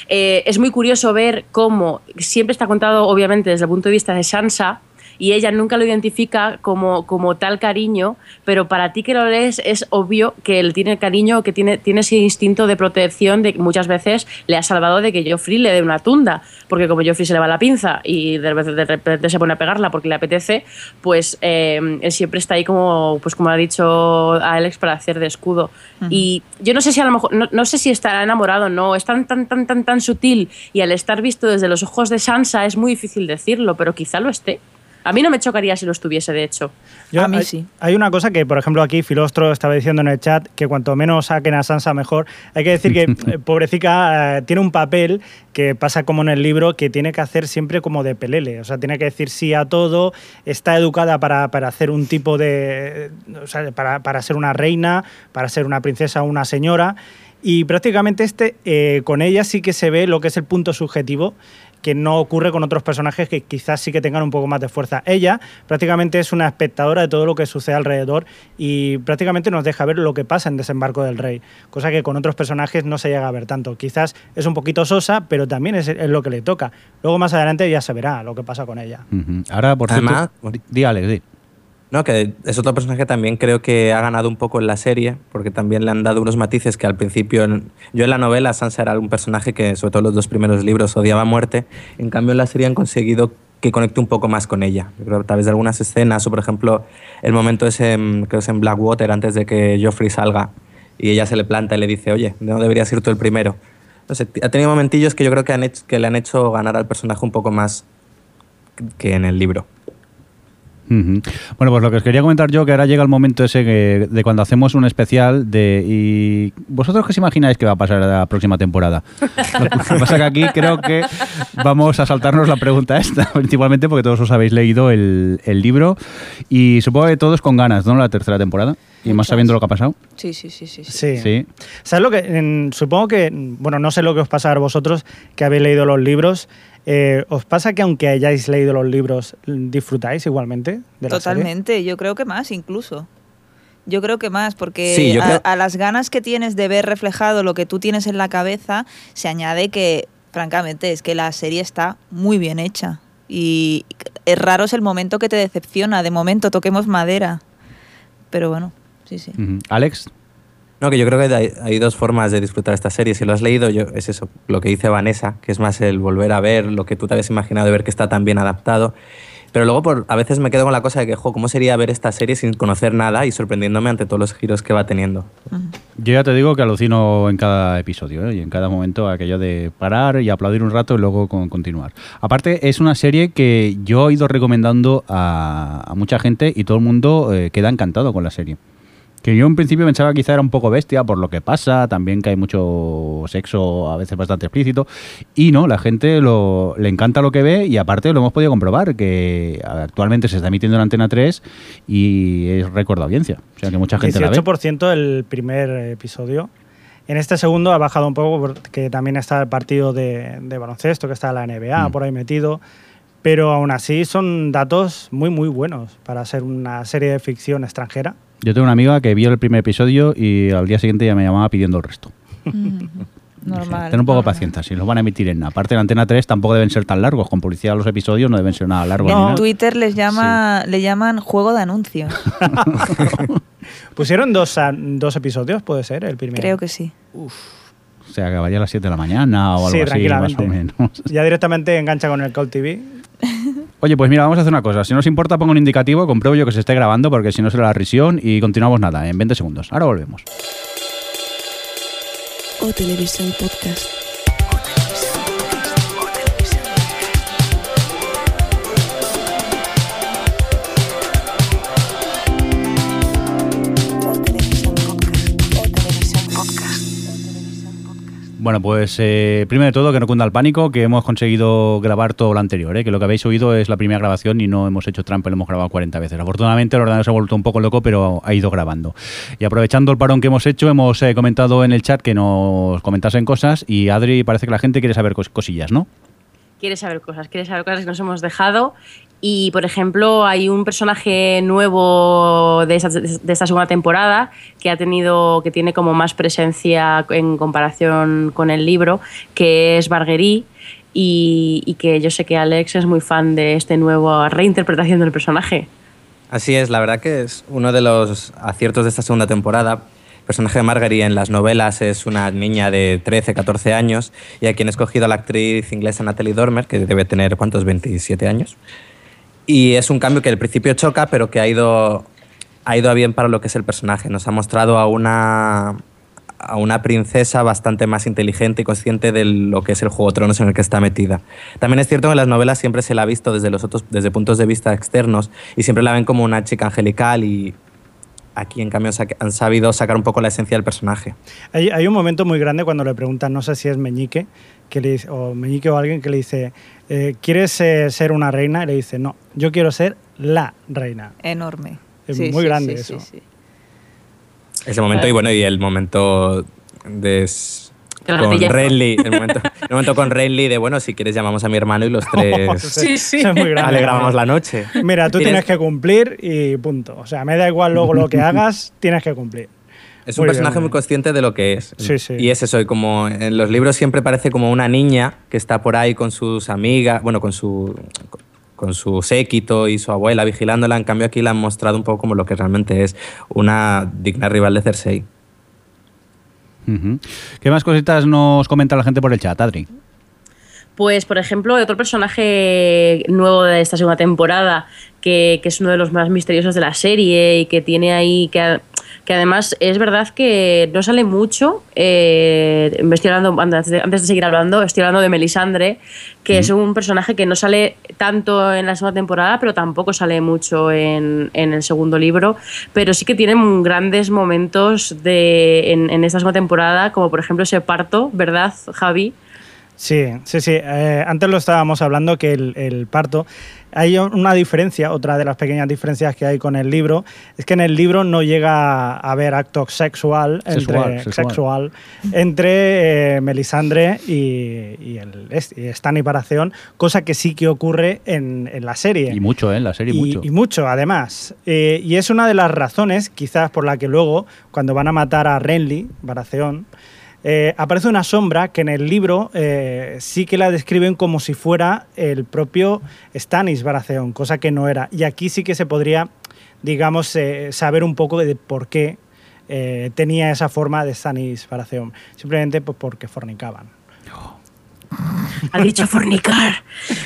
eh, es muy curioso ver cómo siempre está contado, obviamente, desde el punto de vista de Sansa. Y ella nunca lo identifica como, como tal cariño, pero para ti que lo lees es obvio que él tiene cariño, que tiene, tiene ese instinto de protección de que muchas veces le ha salvado de que Joffrey le dé una tunda, porque como Joffrey se le va la pinza y de repente, de repente se pone a pegarla porque le apetece, pues eh, él siempre está ahí como, pues como ha dicho Alex, para hacer de escudo. Y yo no sé si a lo mejor, no, no sé si estará enamorado o no, es tan, tan, tan, tan, tan sutil y al estar visto desde los ojos de Sansa es muy difícil decirlo, pero quizá lo esté. A mí no me chocaría si lo estuviese, de hecho. Yo- A mí hay, sí. hay una cosa que, por ejemplo, aquí Filostro estaba diciendo en el chat que cuanto menos saquen a Sansa mejor. Hay que decir que eh, pobrecita eh, tiene un papel que pasa como en el libro que tiene que hacer siempre como de pelele. O sea, tiene que decir sí a todo. Está educada para, para hacer un tipo de. O sea, para, para ser una reina, para ser una princesa o una señora. Y prácticamente este, eh, con ella sí que se ve lo que es el punto subjetivo que no ocurre con otros personajes que quizás sí que tengan un poco más de fuerza. Ella prácticamente es una espectadora de todo lo que sucede alrededor y prácticamente nos deja ver lo que pasa en Desembarco del Rey, cosa que con otros personajes no se llega a ver tanto. Quizás es un poquito sosa, pero también es, es lo que le toca. Luego más adelante ya se verá lo que pasa con ella. Ahora, por Además- cierto... Alex, di. No, que es otro personaje que también creo que ha ganado un poco en la serie, porque también le han dado unos matices que al principio, yo en la novela Sansa era un personaje que, sobre todo en los dos primeros libros, odiaba muerte, en cambio en la serie han conseguido que conecte un poco más con ella. Yo creo a través de algunas escenas, o por ejemplo, el momento ese, mm, creo es en Blackwater, antes de que Joffrey salga, y ella se le planta y le dice, oye, no deberías ir tú el primero. No ha tenido momentillos que yo creo que, han que le han hecho ganar al personaje un poco más que en el libro. Bueno, pues lo que os quería comentar yo, que ahora llega el momento ese que- de cuando hacemos un especial de... ¿Y vosotros qué os imagináis que va a pasar la próxima temporada? Lo que pasa que aquí creo que vamos a saltarnos la pregunta esta, principalmente porque todos os habéis leído el, el libro y supongo que todos con ganas, ¿no? La tercera temporada. Y más sabiendo lo que ha pasado. Sí, sí, sí, sí. sí. Sí. Sí. ¿Sabes lo que? en- supongo que, bueno, no sé lo que os pasa a vosotros que habéis leído los libros. eh, ¿Os pasa que aunque hayáis leído los libros, disfrutáis igualmente de la serie? Totalmente, yo creo que más incluso. Yo creo que más, porque Sí, yo a, creo- a las ganas que tienes de ver reflejado lo que tú tienes en la cabeza, se añade que, francamente, es que la serie está muy bien hecha. Y es raro es el momento que te decepciona. De momento, toquemos madera. Pero bueno, sí, sí. Ujú. Alex, No, que yo creo que hay, hay dos formas de disfrutar esta serie. Si lo has leído, yo, es eso, lo que dice Vanessa, que es más el volver a ver lo que tú te habías imaginado de ver que está tan bien adaptado. Pero luego por, a veces me quedo con la cosa de que, jo, ¿cómo sería ver esta serie sin conocer nada y sorprendiéndome ante todos los giros que va teniendo? yo ya te digo que alucino en cada episodio ¿eh? y en cada momento aquello de parar y aplaudir un rato y luego con- continuar. Aparte, es una serie que yo he ido recomendando a, a mucha gente y todo el mundo eh, queda encantado con la serie. Que yo en principio pensaba que quizá era un poco bestia por lo que pasa, también que hay mucho sexo a veces bastante explícito. Y no, la gente lo, le encanta lo que ve y aparte lo hemos podido comprobar, que actualmente se está emitiendo en Antena 3 y es récord de audiencia. O sea que mucha gente la ve. 18% el primer episodio. En este segundo ha bajado un poco porque también está el partido de, de baloncesto, que está la NBA Mm. por ahí metido. Pero aún así son datos muy, muy buenos para ser una serie de ficción extranjera. Yo tengo una amiga que vio el primer episodio y al día siguiente ya me llamaba pidiendo el resto. Normal. Ten un poco de paciencia, si los van a emitir en aparte en Antena 3 tampoco deben ser tan largos, con publicidad los episodios no deben ser nada largos. No. ni nada. Twitter les llama, le llaman juego de anuncios. Pusieron dos, dos episodios, puede ser, el primero. Creo que sí. O sea, acabaría a las 7 de la mañana o algo Sí, así, más o menos. Ya directamente engancha con el Call TV. Oye, pues mira, vamos a hacer una cosa. Si no os importa, pongo un indicativo, compruebo yo que se esté grabando, porque si no será la risión y continuamos nada, en 20 segundos. Ahora volvemos. O Televisión Podcast. Bueno, pues eh, primero de todo, que no cunda el pánico, que hemos conseguido grabar todo lo anterior, ¿eh? que lo que habéis oído es la primera grabación y no hemos hecho trampa, lo hemos grabado 40 veces. Afortunadamente el ordenador se ha vuelto un poco loco, pero ha ido grabando. Y aprovechando el parón que hemos hecho, hemos eh, comentado en el chat que nos comentasen cosas y Adri parece que la gente quiere saber cos- cosillas, ¿no? quiere saber cosas, quiere saber cosas que nos hemos dejado. Y, por ejemplo, hay un personaje nuevo de esta, de esta segunda temporada que ha tenido, que tiene como más presencia en comparación con el libro, que es Barguerí. Y, y que yo sé que Alex es muy fan de esta nueva reinterpretación del personaje. Así es, la verdad que es uno de los aciertos de esta segunda temporada. El personaje de Marguerite en las novelas es una niña de 13, 14 años y a quien he escogido a la actriz inglesa Natalie Dormer, que debe tener, ¿cuántos? 27 años. Y es un cambio que al principio choca, pero que ha ido, ha ido a bien para lo que es el personaje. Nos ha mostrado a una, a una princesa bastante más inteligente y consciente de lo que es el Juego de Tronos en el que está metida. También es cierto que en las novelas siempre se la ha visto desde, los otros, desde puntos de vista externos y siempre la ven como una chica angelical y aquí en cambio han sabido sacar un poco la esencia del personaje. Hay, hay un momento muy grande cuando le preguntan, no sé si es Meñique, que le dice, o Meñique o alguien que le dice, eh, ¿quieres eh, ser una reina? Y le dice, no, yo quiero ser la reina. Enorme. Es muy grande sí, eso. sí. Ese momento y bueno, y el momento de... con Renly, el momento, el momento con Renly de, bueno, si quieres llamamos a mi hermano y los tres Sí, sí. Es muy grande. alegramos la noche. Mira, tú tienes Tienes- que cumplir y punto. O sea, me da igual luego lo que hagas, tienes que cumplir. Es un Muy personaje muy muy bien. consciente de lo que es. Sí, sí. Y es eso, y como en los libros siempre parece como una niña que está por ahí con sus amigas, bueno, con su, con su séquito y su abuela vigilándola. En cambio aquí la han mostrado un poco como lo que realmente es, una digna rival de Cersei. ¿Qué más cositas nos comenta la gente por el chat, Adri? Pues, por ejemplo, otro personaje nuevo de esta segunda temporada, que, que es uno de los más misteriosos de la serie y que tiene ahí, que, que además es verdad que no sale mucho. eh, me estoy hablando, antes de, antes de seguir hablando, estoy hablando de Melisandre, que es un personaje que no sale tanto en la segunda temporada, pero tampoco sale mucho en, en el segundo libro, pero sí que tiene grandes momentos de, en, en esta segunda temporada, como por ejemplo ese parto, ¿verdad, Javi? Sí, sí, sí. Eh, antes lo estábamos hablando que el, el parto. Hay una diferencia, otra de las pequeñas diferencias que hay con el libro, es que en el libro no llega a haber acto sexual Sexual, entre, sexual. sexual entre eh, Melisandre y, y el, y Stan y Baratheon, cosa que sí que ocurre en, en la serie. Y mucho, ¿eh? En la serie, Y- mucho. y mucho, además. Eh, y es una de las razones, quizás, por la que luego, cuando van a matar a Renly, Baratheon, eh, aparece una sombra que en el libro eh, sí que la describen como si fuera el propio Stannis Baratheon, cosa que no era. Y aquí sí que se podría, digamos, eh, saber un poco de por qué tenía esa forma de Stannis Baratheon. Simplemente pues, porque fornicaban. Ha dicho fornicar.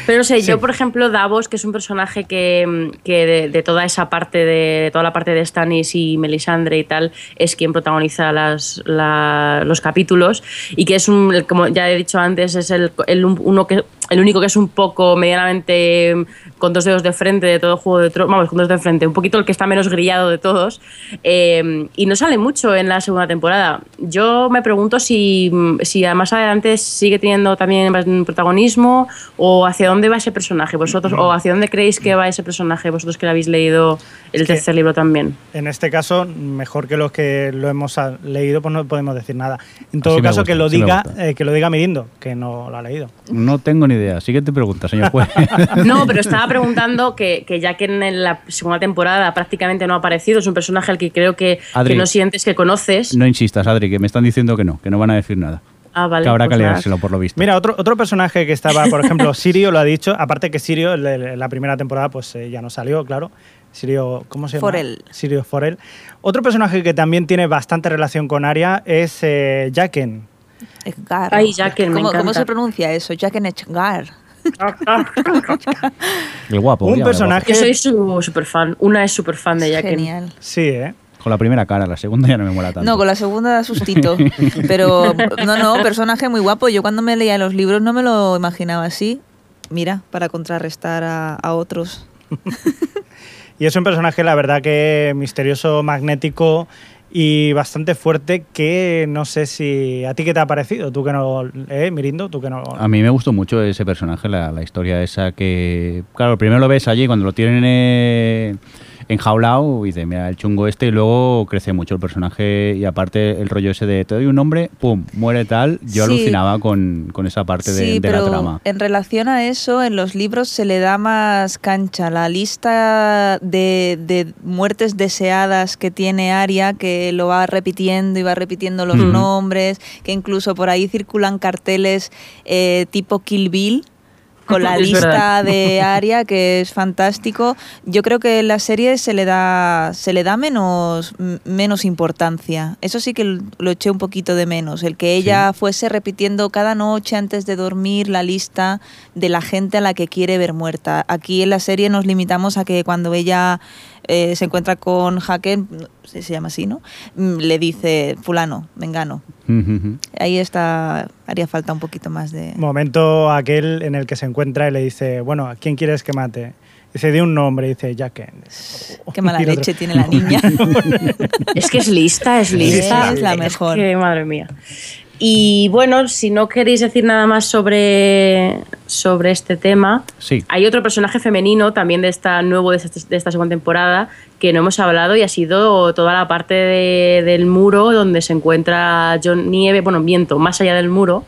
Pero no sé, Sí. yo por ejemplo, Davos, que es un personaje que, que de, de toda esa parte, de, de toda la parte de Stannis y Melisandre y tal, es quien protagoniza las, la- los capítulos y que es un, como ya he dicho antes, es el, el un- uno que, el único que es un poco medianamente mm, con dos dedos de frente de todo Juego de Tronos, vamos, con dos dedos de frente, un poquito el que está menos grillado de todos eh, y no sale mucho en la segunda temporada. Yo me pregunto si, si más adelante sigue teniendo también protagonismo o hacia dónde va ese personaje vosotros o hacia dónde creéis que va ese personaje vosotros que lo habéis leído el Es tercer libro también. En este caso, mejor que los que lo hemos ah, leído, pues no podemos decir nada. En todo Así caso, gusta, que lo diga, eh, que lo diga Mirindo, que no lo ha leído. No tengo ni idea. Siguiente pregunta, señor juez. No, pero estaba preguntando que, que ya que en la segunda temporada prácticamente no ha aparecido, es un personaje al que creo que, Adri. que no sientes que conoces. no insistas, Adri, que me están diciendo que no, que no van a decir nada. Ah, vale. que habrá pues que leérselo, por lo visto. Mira, otro, otro personaje que estaba, por ejemplo, Sirio lo ha dicho, aparte que Sirio en la- primera temporada pues eh, ya no salió, claro. Sirio, ¿cómo se llama? Forel. Sirio Forel. Otro personaje que también tiene bastante relación con Arya es eh, Jaqen. Edgar. Ay, me ¿Cómo, ¿Cómo se pronuncia eso? Jaqen Edgar. El guapo. un personaje- Yo soy su super fan. Una es super fan de Jaqen. Genial. Sí, ¿eh? guapo. Con la primera cara, la segunda ya no me mola tanto. No, con la segunda da sustito. Pero no, no, personaje muy guapo. Yo cuando me leía los libros no me lo imaginaba así. Mira, para contrarrestar a, a otros. Y es un personaje, la verdad, que misterioso, magnético y bastante fuerte que no sé si... ¿A ti qué te ha parecido? Tú que no... ¿Eh, Mirindo? Tú que no... A mí me gustó mucho ese personaje, la, la historia esa que... Claro, primero lo ves allí cuando lo tienen eh, enjaulado y dices, mira, el chungo este, y luego crece mucho el personaje y aparte el rollo ese de te doy un nombre, pum, muere tal. Yo Sí. alucinaba con, con esa parte de, sí, de pero la trama. en relación a eso, en los libros se le da más cancha. La lista de, de muertes deseadas que tiene Aria, que lo va repitiendo y va repitiendo los nombres, que incluso por ahí circulan carteles eh, tipo Kill Bill con la lista de Aria, que es fantástico. Yo creo que en la serie se le da, se le da menos, menos importancia. Eso sí que lo eché un poquito de menos. El que ella fuese repitiendo cada noche antes de dormir la lista de la gente a la que quiere ver muerta. Aquí en la serie nos limitamos a que cuando ella eh, se encuentra con Haken, se se llama así, ¿no? Mm, Le dice fulano, vengano. Ahí está, haría falta un poquito más de... Momento aquel en el que se encuentra y le dice, bueno, ¿a quién quieres que mate? Dice, di un nombre, dice Jaqen. Qué mala otro, leche tiene la niña. Es que es lista, es lista. Es la mejor. que, madre mía. Y bueno, si no queréis decir nada más sobre, sobre este tema, Sí. hay otro personaje femenino también de esta nuevo de esta, de esta segunda temporada que no hemos hablado y ha sido toda la parte de- del muro donde se encuentra John Nieve, bueno, viento, más allá del muro,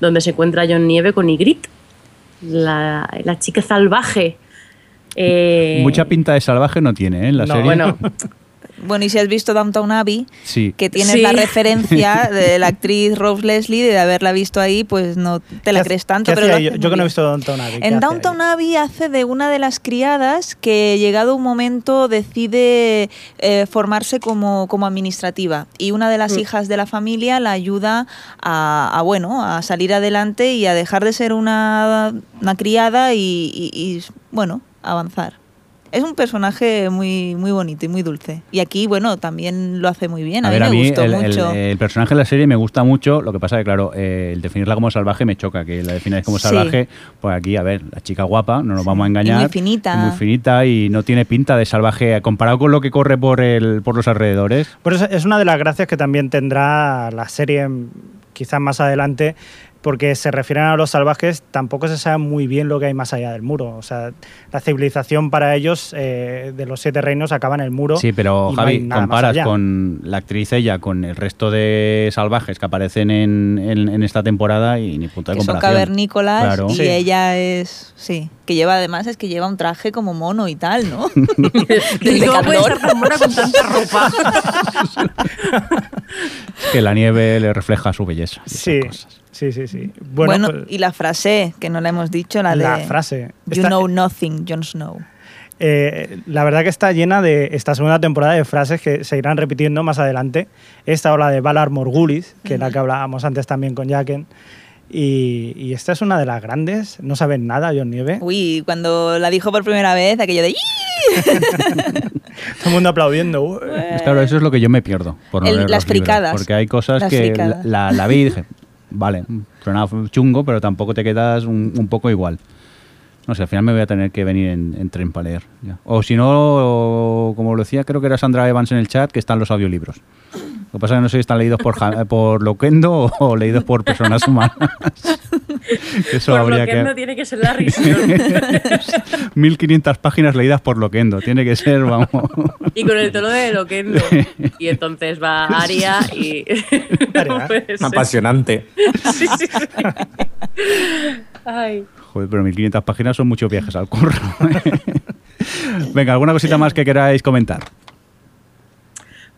donde se encuentra John Nieve con Ygritte, la, la chica salvaje. Eh, Mucha pinta de salvaje no tiene, ¿eh? En la No, serie. Bueno, Bueno, y si has visto Downtown Abbey, sí. que tienes Sí. la referencia de la actriz Rose Leslie, de haberla visto ahí, pues no te la ¿Qué crees tanto. Pero yo, que no he visto Downton Abbey. ¿qué En ahí? Abbey hace de una de las criadas que, llegado un momento, decide eh, formarse como, como administrativa. Y una de las hijas de la familia la ayuda a, a, bueno, a salir adelante y a dejar de ser una, una criada y, y- y, bueno, avanzar. Es un personaje muy, muy bonito y muy dulce. Y aquí, bueno, también lo hace muy bien. A, A mí ver, me a mí gustó el, mucho. el personaje de la serie me gusta mucho. Lo que pasa que, claro, eh, el definirla como salvaje me choca. Que la defináis como Sí. salvaje, pues aquí, a ver, la chica guapa, no nos vamos a Y engañar. muy finita. Muy finita y no tiene pinta de salvaje comparado con lo que corre por, el, por los alrededores. Por eso es una de las gracias que también tendrá la serie, quizás más adelante, porque se refieren a los salvajes, tampoco se sabe muy bien lo que hay más allá del muro. O sea, la civilización para ellos eh, de los siete reinos acaba en el muro. Sí, pero no Javi, comparas con la actriz ella con el resto de salvajes que aparecen en, en- en esta temporada y ni punto de que son comparación. cavernícolas Claro. y Sí. ella es sí que lleva además es que lleva un traje como mono y tal no Del ¿Y ¿Cómo puede Decathlon. estar tan buena con tanta ropa? Que la nieve le refleja su belleza. y esas Sí, cosas. sí, sí, sí. bueno, Bueno, pues, y la frase que no la hemos dicho la, la de frase. you Esta- know nothing Jon Snow Eh, la verdad que está llena de esta segunda temporada de frases que se irán repitiendo más adelante. Esta o la de Valar Morgulis, que es la que hablábamos antes también con Jacken. Y, y esta es una de las grandes. No saben nada, John Nieve. uy cuando la dijo por primera vez aquello de. Todo el mundo aplaudiendo. Pues claro, eso es lo que yo me pierdo por no El- leer las los libros, fricadas. Porque hay cosas Las que fricadas. la, la vi y dije, vale, suena chungo, pero tampoco te quedas un, un poco igual. No sé, al final me voy a tener que venir en, en tren para leer. ya. O si no, o- como lo decía, creo que era Sandra Evans en el chat, que están los audiolibros. Lo que pasa es que no sé si están leídos por, Ja- por Loquendo o, o leídos por personas humanas. Eso Por habría lo que que... no tiene que ser la risión. 1500 páginas leídas por Loquendo. Tiene que ser, vamos. Y con el tono de Loquendo. Y entonces va Aria y. No ser. Apasionante. Sí, sí, sí. Ay. Joder, pero 1500 páginas son muchos viajes al curro. Venga, ¿alguna cosita más que queráis comentar?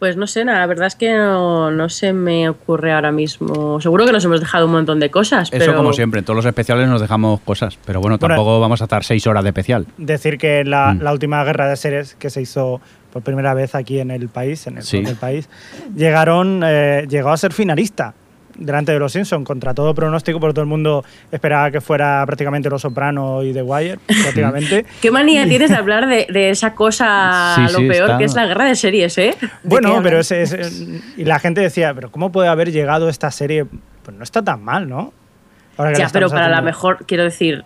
Pues no sé, nada, la verdad es que no, no se me ocurre ahora mismo. Seguro que nos hemos dejado un montón de cosas, Eso pero. como siempre, en todos los especiales nos dejamos cosas, pero bueno, Bueno, tampoco vamos a estar seis horas de especial. Decir que la, Mm. la última guerra de series que se hizo por primera vez aquí en el país, en el Sí. del país, llegaron, eh, llegó a ser finalista delante de los Simpsons, contra todo pronóstico, porque todo el mundo esperaba que fuera prácticamente Los Soprano y The Wire, prácticamente. ¿Qué manía tienes de hablar de, de esa cosa, Sí, lo sí, peor está- que es la guerra de series, eh? ¿De qué Bueno, pero ese, ese- y la gente decía, pero ¿cómo puede haber llegado esta serie? Pues no está tan mal, ¿no? Ahora que Ya, la pero para la haciendo. mejor, quiero decir,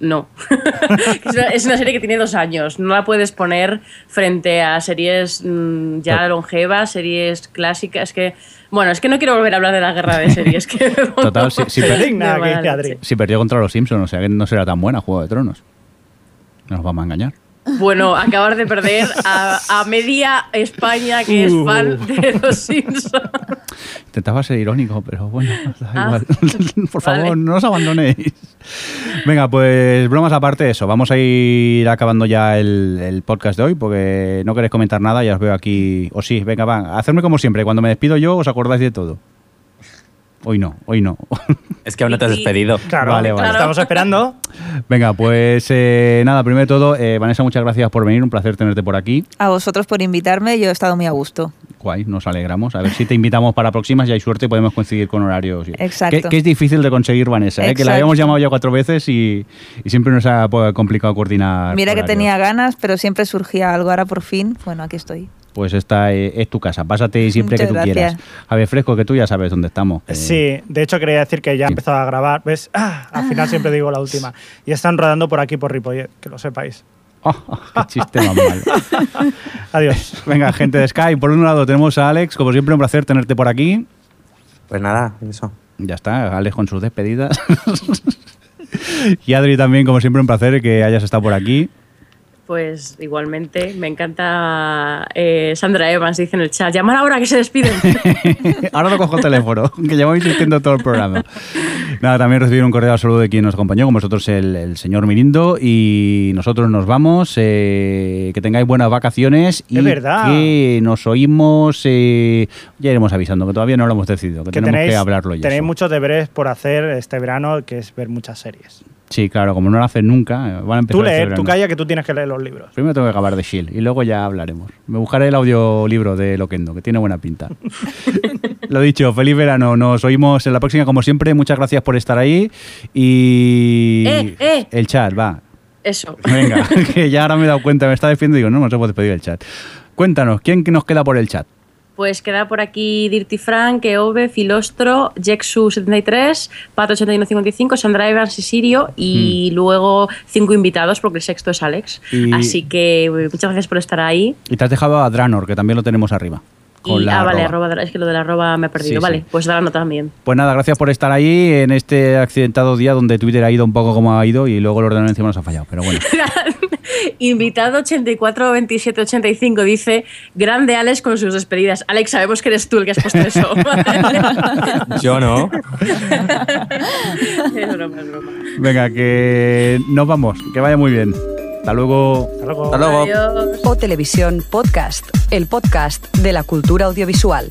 no. es, una, es una serie que tiene dos años. No la puedes poner frente a series mm, ya longevas, series clásicas. Es que, bueno, es que no quiero volver a hablar de la guerra de series. Que Total, que Adri. leche. Si perdió contra los Simpsons, o sea que no será tan buena Juego de Tronos. No nos vamos a engañar. Bueno, acabar de perder a, a media España que es Uh. fan de los Simpsons. Intentaba ser irónico, pero bueno, da Ah, igual. Por favor, no os abandonéis. Venga, pues bromas aparte de eso. Vamos a ir acabando ya el, el podcast de hoy porque no queréis comentar nada. Ya os veo aquí. O sí, venga, va. Hacerme como siempre. Cuando me despido yo, os acordáis de todo. Hoy no, hoy no. Es que aún no te has despedido. Claro, Vale, vale. estamos esperando. Venga, pues eh, nada, primero de todo, eh, Vanessa, muchas gracias por venir. Un placer tenerte por aquí. a vosotros por invitarme yo he estado muy a gusto Guay, nos alegramos. A ver si te invitamos para próximas y hay suerte y podemos coincidir con horarios. Exacto. Que, que es difícil de conseguir, Vanessa, ¿eh? que la habíamos llamado ya cuatro veces y, y siempre nos ha pues, complicado coordinar. mira que horarios. tenía ganas pero siempre surgía algo ahora por fin bueno aquí estoy Pues esta eh, es tu casa, pásate siempre Muchas que tú gracias. quieras. A ver, Fresco, que tú ya sabes dónde estamos. Sí, de hecho quería decir que ya ha empezado a grabar. ¿Ves? Ah, al final siempre digo la última. Y están rodando por aquí, por Ripollet, que lo sepáis. Oh, qué chiste más malo. Adiós. Venga, gente de Sky, por un lado tenemos a Alex, como siempre un placer tenerte por aquí. Pues nada, eso. Ya está, Alex con sus despedidas. y Adri también, como siempre, un placer que hayas estado por aquí. Pues igualmente, me encanta eh, Sandra Evans, dice en el chat. Llamar ahora que se despiden. Ahora no cojo el teléfono, que llevamos insistiendo todo el programa. Nada, también recibir un cordial saludo de quien nos acompañó, como vosotros el, el señor Mirindo. Y nosotros nos vamos. eh, que tengáis buenas vacaciones. Y Es verdad. que nos oímos. eh, ya iremos avisando, que todavía no lo hemos decidido, que, Que tenemos tenéis, que hablarlo ya. tenéis muchos deberes por hacer este verano, que es ver muchas series. Sí, claro, como no lo hacen nunca, eh, van a empezar Tú leer, tú calla que tú tienes que leer los libros. Primero tengo que acabar de Shield y luego ya hablaremos. Me buscaré el audiolibro de Loquendo, que tiene buena pinta. Lo dicho, feliz verano. Nos oímos en la próxima, como siempre. Muchas gracias por estar ahí. Y. Eh, eh. El chat, va. Eso. Venga, que ya ahora me he dado cuenta, me está despidiendo y digo, no, no se puede despedir el chat. Cuéntanos, ¿quién que nos queda por el chat? Pues queda por aquí Dirty Frank, Eove, Filostro, Jexu73, Pat8155, Sandra Evans y Sirio y luego cinco invitados porque el sexto es Alex. Y- Así que eh, muchas gracias por estar ahí. Y te has dejado a Dranor, que también lo tenemos arriba. Con Y, la ah, vale, arroba. arroba, es que lo de la arroba me he perdido. Sí, vale, sí. pues Drano también. Pues nada, gracias por estar ahí en este accidentado día donde Twitter ha ido un poco como ha ido y luego el ordenador encima nos ha fallado. Pero bueno. Invitado 842785 dice: Grande Alex con sus despedidas. Alex, sabemos que eres tú el que has puesto eso. Yo no. es broma, es broma. Venga, que nos vamos. Que vaya muy bien. Hasta luego. Hasta luego. Hasta luego. Adiós. O Televisión Podcast, el podcast de la cultura audiovisual.